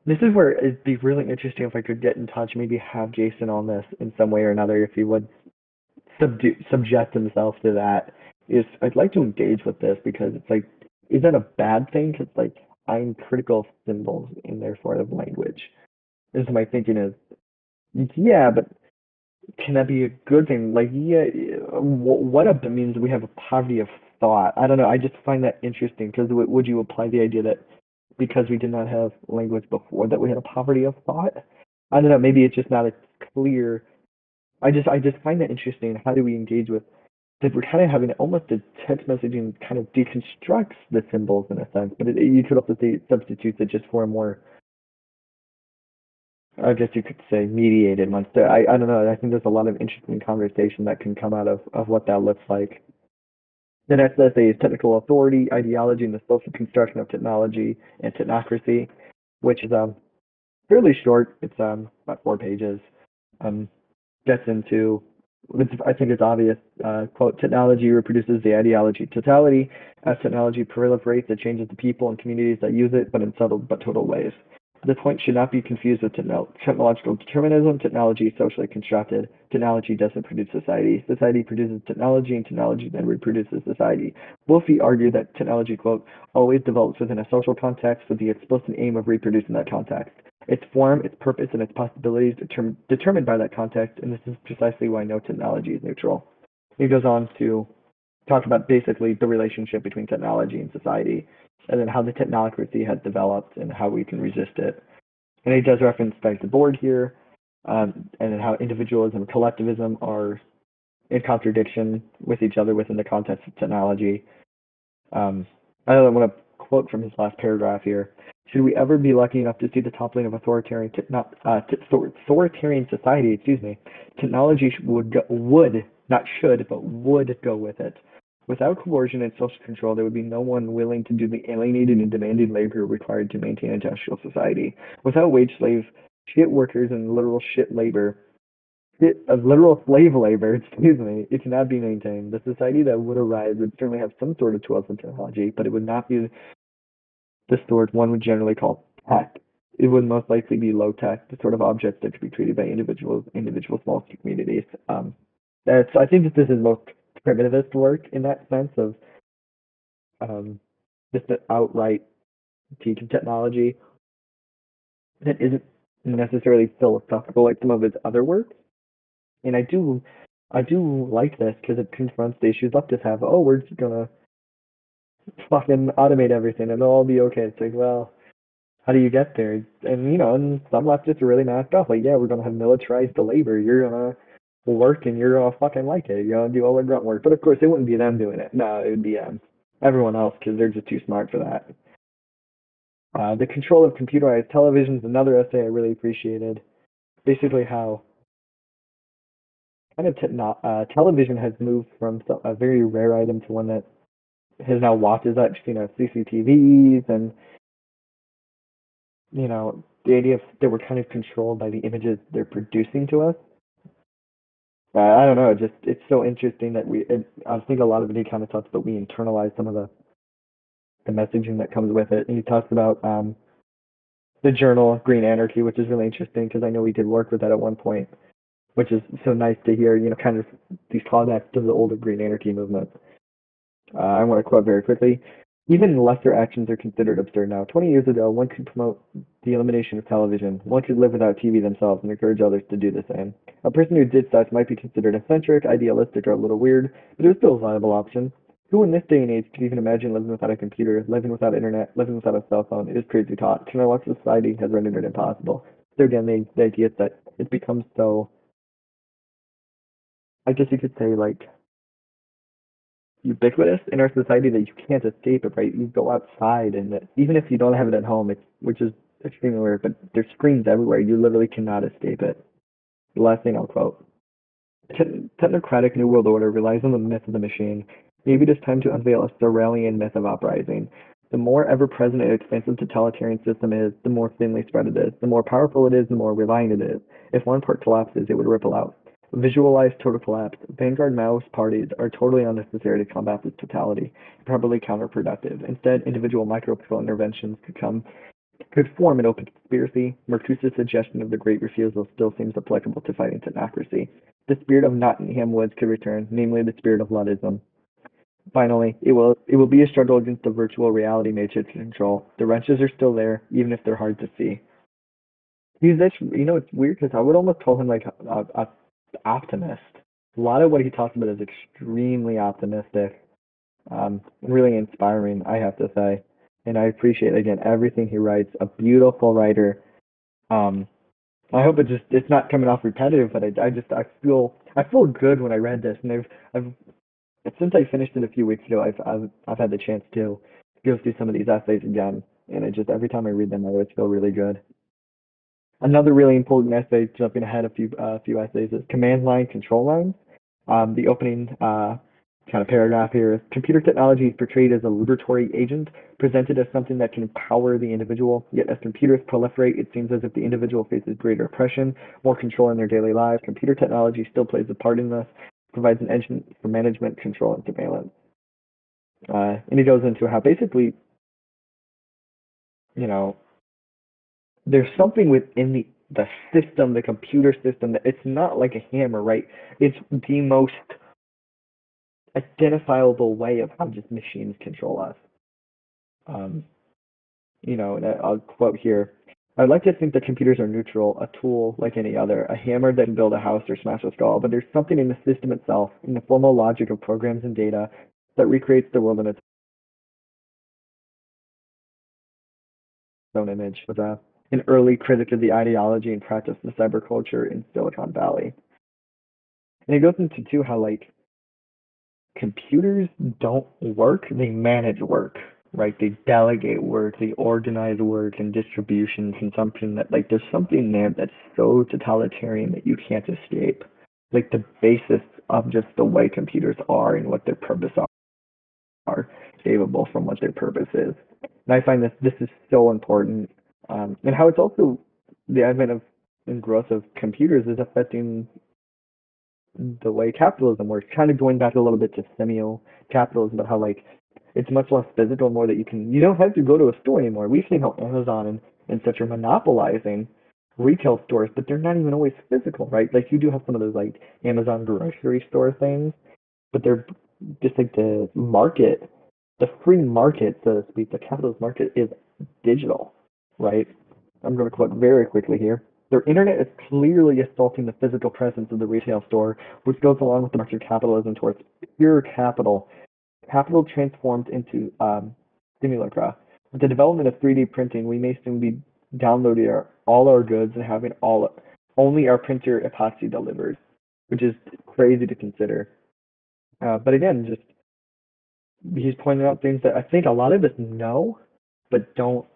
this is where it'd be really interesting if I could get in touch, maybe have Jason on this in some way or another, if he would subdue, subject himself to that is I'd like to engage with this because it's like, is that a bad thing? Because like I'm critical of symbols and therefore of language. And so my thinking is, yeah, but can that be a good thing? Like, yeah, what up means we have a poverty of thought. I don't know. I just find that interesting because would you apply the idea that because we did not have language before that we had a poverty of thought? I don't know. Maybe it's just not as clear I just I just find that interesting. How do we engage with that we're kind of having almost a text messaging kind of deconstructs the symbols in a sense, but it, you could also say it substitutes it just for a more, I guess you could say mediated one. So I, I don't know. I think there's a lot of interesting conversation that can come out of, of what that looks like. The next essay is Technical Authority, Ideology, and the Social Construction of Technology and Technocracy, which is um, fairly short. It's um, about four pages. Um, gets into, I think it's obvious, uh, quote, technology reproduces the ideology totality. As technology proliferates, it changes the people and communities that use it, but in subtle but total ways. The point should not be confused with technological determinism. Technology is socially constructed. Technology doesn't produce society. Society produces technology, and technology then reproduces society. Wolfi argued that technology, quote, always develops within a social context with the explicit aim of reproducing that context. Its form, its purpose, and its possibilities determ- determined by that context, and this is precisely why no technology is neutral. He goes on to talk about basically the relationship between technology and society and then how the technocracy has developed and how we can resist it. And he does reference back Debord here, um, and then how individualism and collectivism are in contradiction with each other within the context of technology. Um, I want to quote from his last paragraph here. Should we ever be lucky enough to see the toppling of authoritarian, not, uh, authoritarian society, excuse me, technology would, would, not should, but would go with it. Without coercion and social control, there would be no one willing to do the alienated and demanding labor required to maintain industrial society. Without wage slave, shit workers and literal shit labor, of literal slave labor, excuse me, it cannot be maintained. The society that would arise would certainly have some sort of tools and technology, but it would not be the sort one would generally call tech. It would most likely be low tech, the sort of objects that could be treated by individuals, individual small communities. Um, that's, I think that this is most primitivist work in that sense of um, just an outright teaching technology that isn't necessarily philosophical like some of his other work. And I do, I do like this because it confronts the issues leftists have. Oh, we're just gonna fucking automate everything and it'll all be okay. It's like, well, how do you get there? And you know, and some leftists are really knocked off. Like, yeah, we're gonna have militarized the labor. You're gonna work and you're gonna fucking like it. You're gonna do all the grunt work. But of course, it wouldn't be them doing it. No, it would be um, everyone else because they're just too smart for that. Uh, the control of computerized television is another essay I really appreciated. Basically, how kind of te- uh, television has moved from a very rare item to one that has now watches that you know CCTVs and you know the idea of that we're kind of controlled by the images they're producing to us uh, I don't know. Just it's so interesting that we. It, I think a lot of it he kind of talks about we internalize some of the the messaging that comes with it. And he talks about um, the journal Green Anarchy, which is really interesting because I know we did work with that at one point, which is so nice to hear. You know, kind of these callbacks to the older Green Anarchy movement. Uh, I want to quote very quickly. Even lesser actions are considered absurd now. 20 years ago, one could promote the elimination of television. One could live without TV themselves and encourage others to do the same. A person who did such might be considered eccentric, idealistic, or a little weird, but it was still a viable option. Who in this day and age could even imagine living without a computer, living without internet, living without a cell phone? It is crazy talk. Technological society has rendered it impossible. So again, the, the idea is that it becomes so, I guess you could say like ubiquitous in our society that you can't escape it, right? You go outside, and even if you don't have it at home, it's which is extremely weird, but there's screens everywhere. You literally cannot escape it. The last thing I'll quote. Technocratic New World Order relies on the myth of the machine. Maybe it is time to unveil a Sorelian myth of uprising. The more ever-present and expansive totalitarian system is, the more thinly spread it is. The more powerful it is, the more reliant it is. If one part collapses, it would ripple out. Visualize total collapse. Vanguard Maoist parties are totally unnecessary to combat this totality, probably counterproductive. Instead, individual micro interventions could come could form an open conspiracy. Marcuse's suggestion of the Great Refusal still seems applicable to fighting technocracy. The spirit of Nottingham Woods could return, namely the spirit of Luddism. Finally, it will it will be a struggle against the virtual reality matrix control. The wrenches are still there, even if they're hard to see. He's this, you know, it's weird because I would almost call him like a, a optimist. A lot of what he talks about is extremely optimistic, um, really inspiring, I have to say. And I appreciate again everything he writes. A beautiful writer. Um, I hope it just it's not coming off repetitive, but I, I just I feel I feel good when I read this, and I've I've since I finished it a few weeks ago, I've I've I've had the chance to go through some of these essays again, and it just every time I read them, I always feel really good. Another really important essay, jumping ahead a few uh, few essays, is command line control lines. Um, the opening uh, kind of paragraph here is Computer technology is portrayed as a liberatory agent, presented as something that can empower the individual. Yet as computers proliferate, it seems as if the individual faces greater oppression, more control in their daily lives. Computer technology still plays a part in this, provides an engine for management, control, and surveillance. Uh, and he goes into how basically, you know, there's something within the the system, the computer system, that it's not like a hammer, right? It's the most identifiable way of how just machines control us. Um, you know, I'll quote here. I'd like to think that computers are neutral, a tool like any other, a hammer that can build a house or smash a skull, but there's something in the system itself, in the formal logic of programs and data, that recreates the world in its own image. Was a, an early critic of the ideology and practice of cyberculture in Silicon Valley. And it goes into too how like computers don't work, they manage work, right? They delegate work, they organize work and distribution, consumption that like there's something there that's so totalitarian that you can't escape. Like the basis of just the way computers are and what their purpose are, are capable from what their purpose is. And I find this this is so important. Um, and how it's also the advent of and growth of computers is affecting the way capitalism works, kind of going back a little bit to semio capitalism, but how like it's much less physical, more that you can you don't have to go to a store anymore. We've seen how Amazon and, and such are monopolizing retail stores, but they're not even always physical, right? Like you do have some of those like Amazon grocery store things, but they're just like the market, the free market, so to speak, the capitalist market is digital, right? I'm going to quote very quickly here. Their internet is clearly assaulting the physical presence of the retail store, which goes along with the march of capitalism towards pure capital. Capital transformed into um, simulacra. With the development of 3D printing, we may soon be downloading our, all our goods and having all only our printer epoxy delivered, which is crazy to consider. Uh, but again, just he's pointing out things that I think a lot of us know, but don't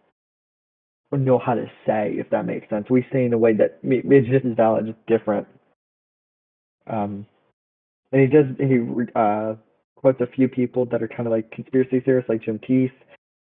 know how to say, if that makes sense. We say in a way that it's just as valid, just different. Um, and he does, he uh, quotes a few people that are kind of like conspiracy theorists, like Jim Keith,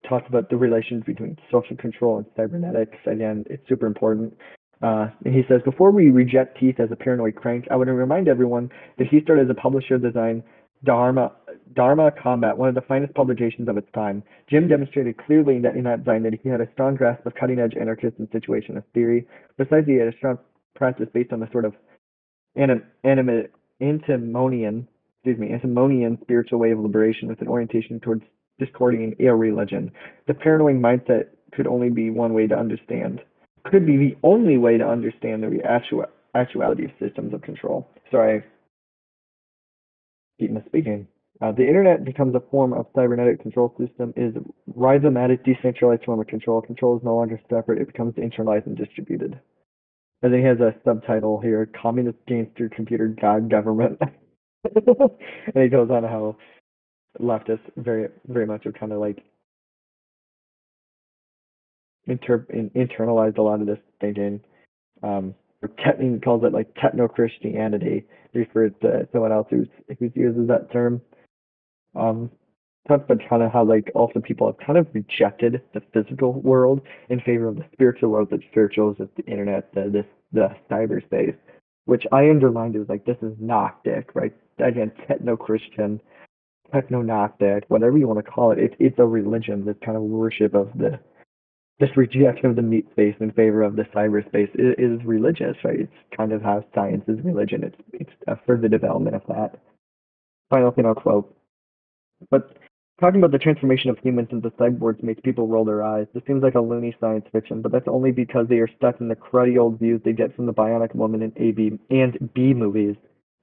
talks about the relations between social control and cybernetics. Again, it's super important. Uh, and he says, before we reject Tees as a paranoid crank, I want to remind everyone that he started as a publisher design Dharma, Dharma Combat, one of the finest publications of its time. Jim demonstrated clearly that in that design that he had a strong grasp of cutting-edge anarchist and situationist theory. Besides, he had a strong practice based on the sort of anim, anim, antinomian, excuse me, antinomian spiritual way of liberation with an orientation towards Discordian religion. The paranoid mindset could only be one way to understand, could be the only way to understand the actual, actuality of systems of control. Sorry, misspeaking. Uh, the internet becomes a form of cybernetic control system is rhizomatic decentralized form of control. Control is no longer separate, it becomes internalized and distributed. And then he has a subtitle here, Communist Gangster Computer God Government. and he goes on how leftists very very much are kind of like inter- in, internalized a lot of this thinking. Um, he calls it like techno Christianity, refers to someone else who's who uses that term. Um, talks about kind of how like also people have kind of rejected the physical world in favor of the spiritual world. That spiritual is just the internet, the this the cyberspace, which I underlined as like this is Gnostic, right? Again, techno Christian, techno Gnostic, whatever you want to call it. It's it's a religion, this kind of worship of the this rejection of the meat space in favor of the cyberspace is, is religious, right? It's kind of how science is religion. It's it's a further development of that. Final thing I'll quote. But talking about the transformation of humans into cyborgs makes people roll their eyes. This seems like a loony science fiction, but that's only because they are stuck in the cruddy old views they get from the Bionic Woman in A, B, and B movies.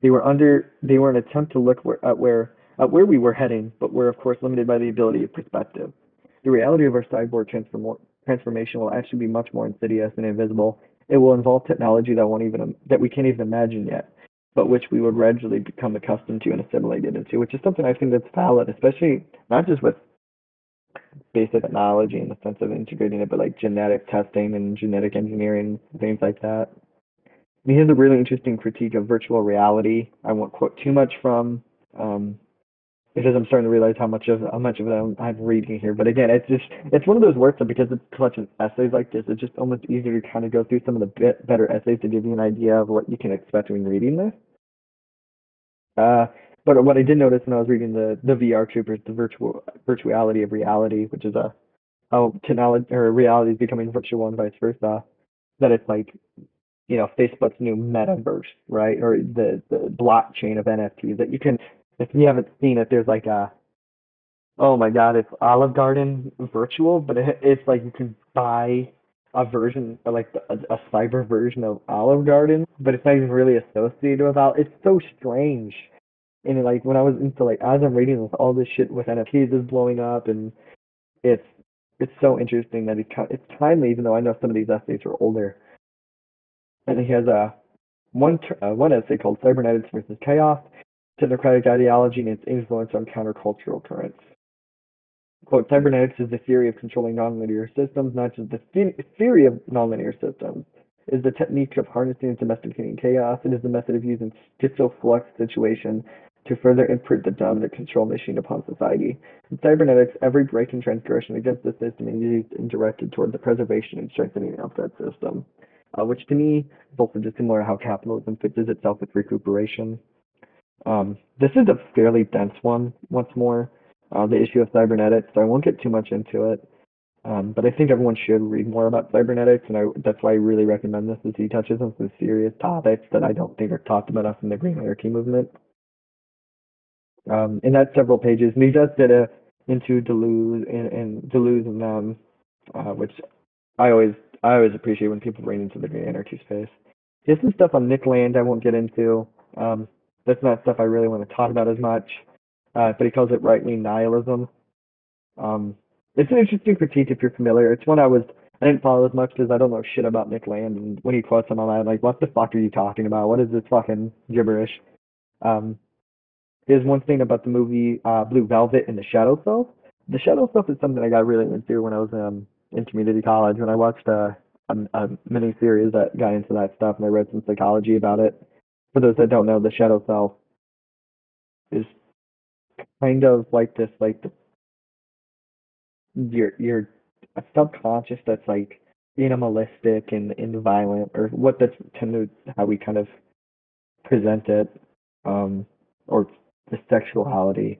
They were under they were an attempt to look where, at where at where we were heading, but were of course limited by the ability of perspective. The reality of our cyborg transform- transformation will actually be much more insidious and invisible. It will involve technology that won't even that we can't even imagine yet, but which we would gradually become accustomed to and assimilated into, which is something I think that's valid, especially not just with basic technology in the sense of integrating it, but like genetic testing and genetic engineering, things like that. And he has a really interesting critique of virtual reality. I won't quote too much from, um, because I'm starting to realize how much of how much of it I'm, I'm reading here. But again, it's just it's one of those works that because it's a collection of essays like this, it's just almost easier to kind of go through some of the bit better essays to give you an idea of what you can expect when reading this. Uh, but what I did notice when I was reading the the VR Troopers, the virtual virtuality of reality, which is a how technology or reality is becoming virtual and vice versa, that it's like you know Facebook's new metaverse, right, or the the blockchain of NFTs that you can. If you haven't seen it, there's like a oh my god, it's Olive Garden virtual, but it, it's like you can buy a version, like a, a cyber version of Olive Garden, but it's not even really associated with Olive. It's so strange and like when I was into like as I'm reading this, all this shit with NFTs is blowing up, and it's it's so interesting that it, it's timely, even though I know some of these essays are older. And he has a one uh, one essay called Cybernetics versus Chaos: Technocratic Ideology and its Influence on Countercultural Currents. Quote, cybernetics is the theory of controlling nonlinear systems, not just the theory of nonlinear systems. It is the technique of harnessing and domesticating chaos. It is the method of using schizoflux situation to further imprint the dominant control machine upon society. In cybernetics, every break and transgression against the system is used and directed toward the preservation and strengthening of that system, uh, which to me is also just similar to how capitalism fixes itself with recuperation. Um, this is a fairly dense one, once more, uh, the issue of cybernetics, so I won't get too much into it. Um, but I think everyone should read more about cybernetics, and I, that's why I really recommend this, as he touches on some serious topics that I don't think are talked about enough in the green anarchy movement. Um, and that's several pages. And he does get a into Deleuze and, and Deleuze and um, uh, which I always I always appreciate when people bring into the green anarchy space. He has some stuff on Nick Land I won't get into. Um, that's not stuff I really want to talk about as much. Uh, but he calls it right wing nihilism. Um, it's an interesting critique if you're familiar. It's one I was I didn't follow as much because I don't know shit about Nick Land. And when he quotes him, I'm like, what the fuck are you talking about? What is this fucking gibberish? Um, there's one thing about the movie uh, Blue Velvet and the Shadow Self. The Shadow Self is something I got really into when I was um, in community college. When I watched uh, a, a mini series that got into that stuff, and I read some psychology about it. For those that don't know, the Shadow Self is kind of like this, like the, your your subconscious that's like animalistic and, and violent, or what that's kind of how we kind of present it, um, or the sexuality.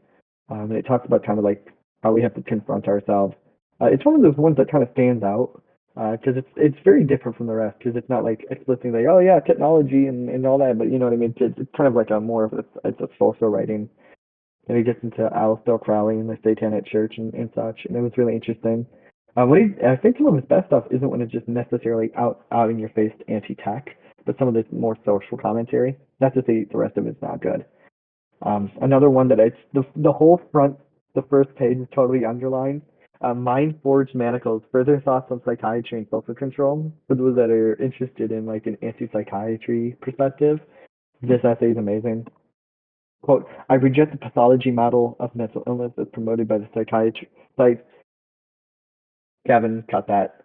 Um, and it talks about kind of like how we have to confront ourselves. Uh, it's one of those ones that kind of stands out because uh, it's it's very different from the rest because it's not like explicitly like oh yeah technology and, and all that, but you know what I mean. It's, it's kind of like a more of a it's a social writing. And he gets into Aleister Crowley and the Satanic Church and, and such, and it was really interesting. Uh, what he, I think some of his best stuff isn't when it's just necessarily out out in your face anti-tech, but some of this more social commentary. Not to say the rest of it's not good. Um, another one that it's the the whole front, the first page is totally underlined. Uh, Mind Forged Manacles: Further Thoughts on Psychiatry and Social Control. For those that are interested in like an anti-psychiatry perspective, this essay is amazing. Quote: I reject the pathology model of mental illness as promoted by the psychiatry. Like, Gavin, cut that.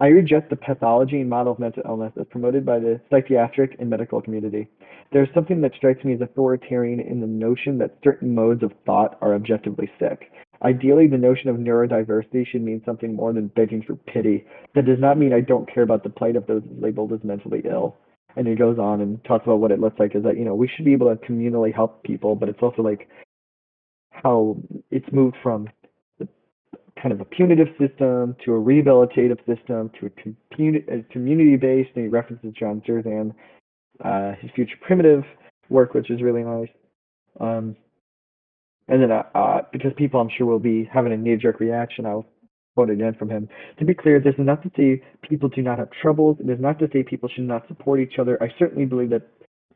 I reject the pathology and model of mental illness as promoted by the psychiatric and medical community. There's something that strikes me as authoritarian in the notion that certain modes of thought are objectively sick. Ideally, the notion of neurodiversity should mean something more than begging for pity. That does not mean I don't care about the plight of those labeled as mentally ill. And he goes on and talks about what it looks like is that, you know, we should be able to communally help people, but it's also like how it's moved from kind of a punitive system to a rehabilitative system to a, community based, and he references John Zerzan uh, his future primitive work, which is really nice. Um, and then, uh, uh, because people I'm sure will be having a knee-jerk reaction, I'll quote again from him. To be clear, this is not to say people do not have troubles. It is not to say people should not support each other. I certainly believe that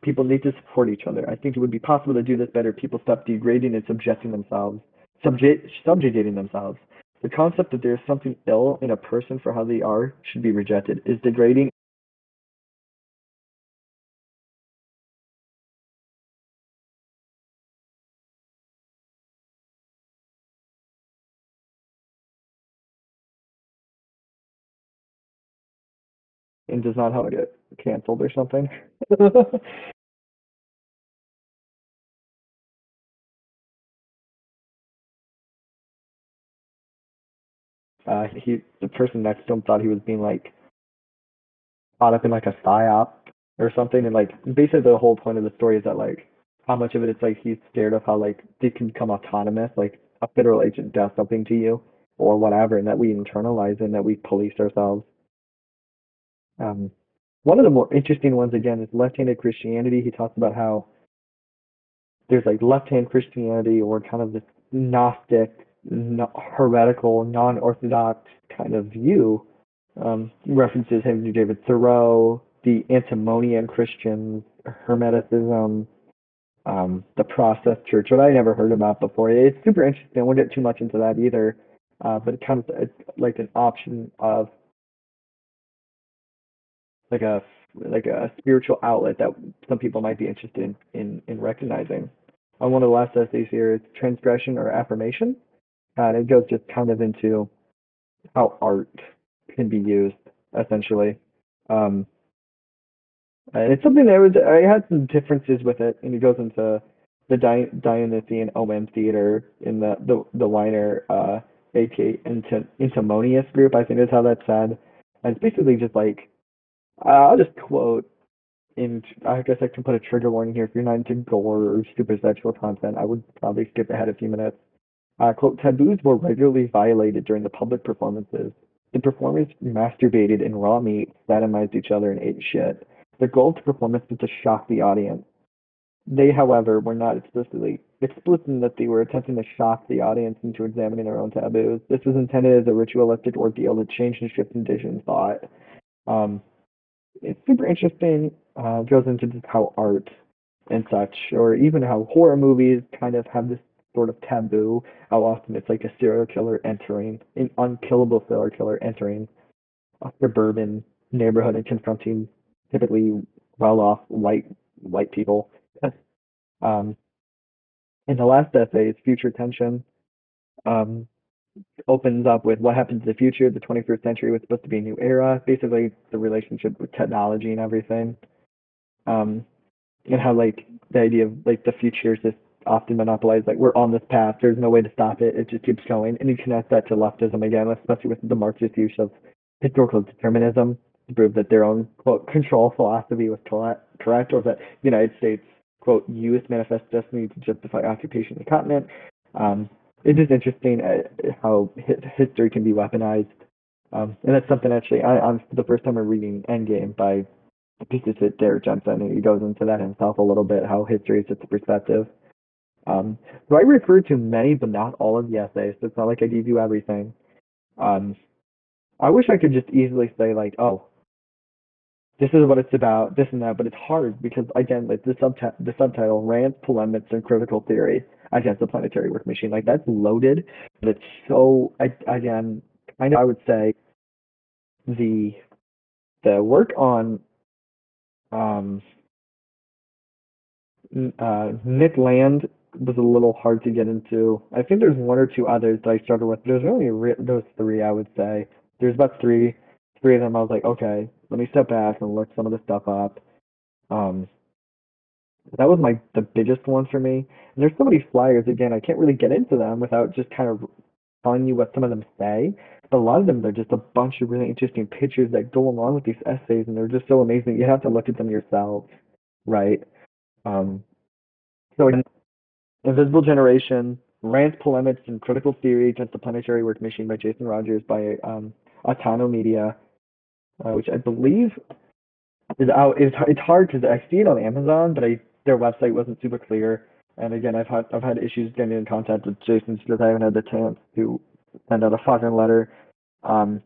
people need to support each other. I think it would be possible to do this better. if People stop degrading and subjecting themselves, subject, subjugating themselves. The concept that there is something ill in a person for how they are should be rejected. Is degrading and does not how to get canceled or something. uh, he the person next to him thought he was being like caught up in like a psyop or something, and like basically the whole point of the story is that like how much of it it's like he's scared of how like they can come autonomous, like a federal agent does something to you or whatever, and that we internalize and that we police ourselves um, one of the more interesting ones again is left-handed Christianity. He talks about how there's like left-hand Christianity or kind of this Gnostic, no, heretical, non-orthodox kind of view. Um, references him to David Thoreau, the antinomian Christians, Hermeticism, um, the process church, what I never heard about before. It's super interesting. I won't get too much into that either, uh, but it comes it's like an option of like a like a spiritual outlet that some people might be interested in in, in recognizing. On one of the last essays here is transgression or affirmation, and it goes just kind of into how art can be used essentially. Um, and it's something that was I had some differences with it, and it goes into the Di- Dionysian OM theater in the the the Weiner uh, aka Intimonious group. I think is how that's said. And it's basically just like uh, I'll just quote. In I guess I can put a trigger warning here. If you're not into gore or stupid sexual content, I would probably skip ahead a few minutes. Uh, quote, taboos were regularly violated during the public performances. The performers masturbated in raw meat, sodomized each other, and ate shit. The goal of the performance was to shock the audience. They, however, were not explicitly explicit in that they were attempting to shock the audience into examining their own taboos. This was intended as a ritualistic ordeal to change and shift conditions thought. Um, it's super interesting. Uh, goes into just how art and such, or even how horror movies kind of have this sort of taboo. How often it's like a serial killer entering, an unkillable serial killer entering a suburban neighborhood and confronting typically well-off white white people. um, and the last essay is future tension. Um, opens up with what happens in the future. The 21st century was supposed to be a new era. Basically, the relationship with technology and everything. Um, and how like the idea of like the future is just often monopolized. Like we're on this path. There's no way to stop it. It just keeps going. And you connect that to leftism again, especially with the Marxist use of historical determinism to prove that their own quote control philosophy was correct, or that the United States quote used manifest destiny to justify occupation of the continent. Um, it's interesting uh, how history can be weaponized, um, and that's something actually I, I'm the first time I'm reading Endgame by physicist Derrick Jensen, he goes into that himself a little bit how history is just a perspective. Um, so I refer to many, but not all of the essays. So it's not like I give you everything. Um, I wish I could just easily say like, oh, this is what it's about, this and that, but it's hard because again, like the subtitle, the subtitle, rants, polemics, and critical theory against the planetary work machine, like that's loaded, but it's so I, again, kind of I would say the the work on um uh, Nick Land was a little hard to get into. I think there's one or two others that I started with. There's only re- those three, I would say. There's about three, three of them. I was like, okay, let me step back and look some of the stuff up. Um, that was my the biggest one for me. And there's so many flyers again. I can't really get into them without just kind of telling you what some of them say. But a lot of them they're just a bunch of really interesting pictures that go along with these essays, and they're just so amazing. You have to look at them yourself, right? Um, so Invisible Generation, Rants, Polemics, and Critical Theory Against the Planetary Work Machine by Jason Rodgers by um, Media uh, which I believe is out. It's it's hard because I see it on Amazon, but I their website wasn't super clear. And again, I've had I've had issues getting in contact with Jason because I haven't had the chance to send out a fucking letter. Um,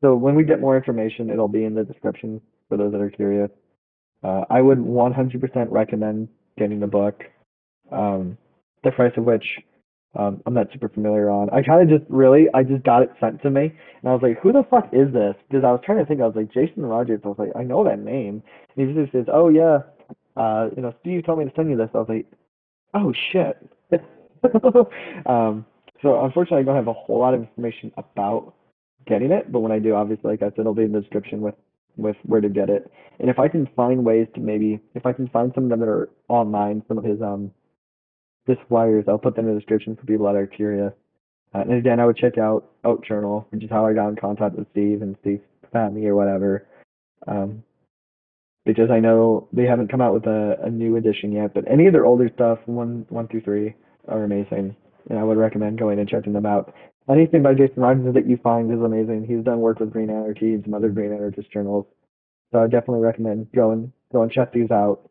so when we get more information, it'll be in the description for those that are curious. Uh, I would 100% recommend getting the book. Um, the price of which um, I'm not super familiar on. I kind of just really, I just got it sent to me, and I was like, who the fuck is this? Because I was trying to think, I was like, Jason Rodgers. I was like, I know that name. And he just says, oh yeah, uh, you know, Steve told me to send you this. I was like, oh shit. um, so unfortunately, I don't have a whole lot of information about getting it, but when I do, obviously, like I said, it'll be in the description with with where to get it. And if I can find ways to maybe, if I can find some of them that are online, some of his um his flyers. I'll put them in the description for people that are curious. Uh, and again, I would check out Out Journal, which is how I got in contact with Steve and Steve found me or whatever. Um, because I know they haven't come out with a, a new edition yet, but any of their older stuff, one one through three, are amazing. And I would recommend going and checking them out. Anything by Jason Rodgers that you find is amazing. He's done work with Green Anarchy and some other Green Anarchist journals. So I definitely recommend going go and check these out.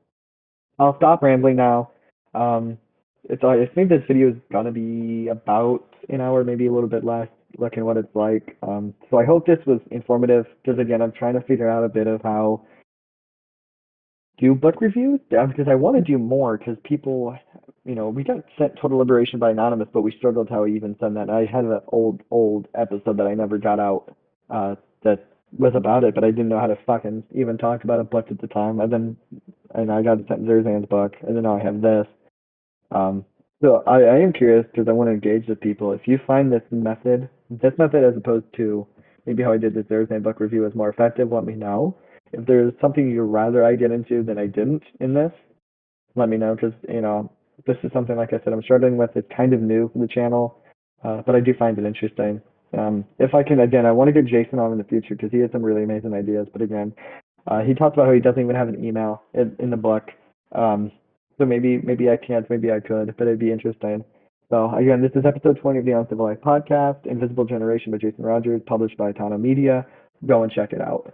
I'll stop rambling now. Um, it's I think this video is gonna be about an hour, maybe a little bit less, looking what it's like. Um, so I hope this was informative because again, I'm trying to figure out a bit of how do book reviews because I want to do more because people, you know, we got sent Total Liberation by Anonymous, but we struggled how we even send that. I had an old old episode that I never got out uh, that was about it, but I didn't know how to fucking even talk about a book at the time. And then, and I got sent Zerzan's book, and then now I have this. Um, so I, I am curious because I want to engage with people. If you find this method, this method as opposed to maybe how I did the Zerzan book review is more effective, let me know. If there's something you'd rather I get into than I didn't in this, let me know because you know this is something like I said I'm struggling with. It's kind of new for the channel, uh, but I do find it interesting. Um, if I can, again, I want to get Jason on in the future because he has some really amazing ideas. But again, uh, he talks about how he doesn't even have an email in, in the book. Um, so maybe maybe I can't, maybe I could, but it'd be interesting. So again, this is episode 20 of the Uncivilized Podcast, Invisible Generation by Jason Rodgers, published by Tano Media. Go and check it out.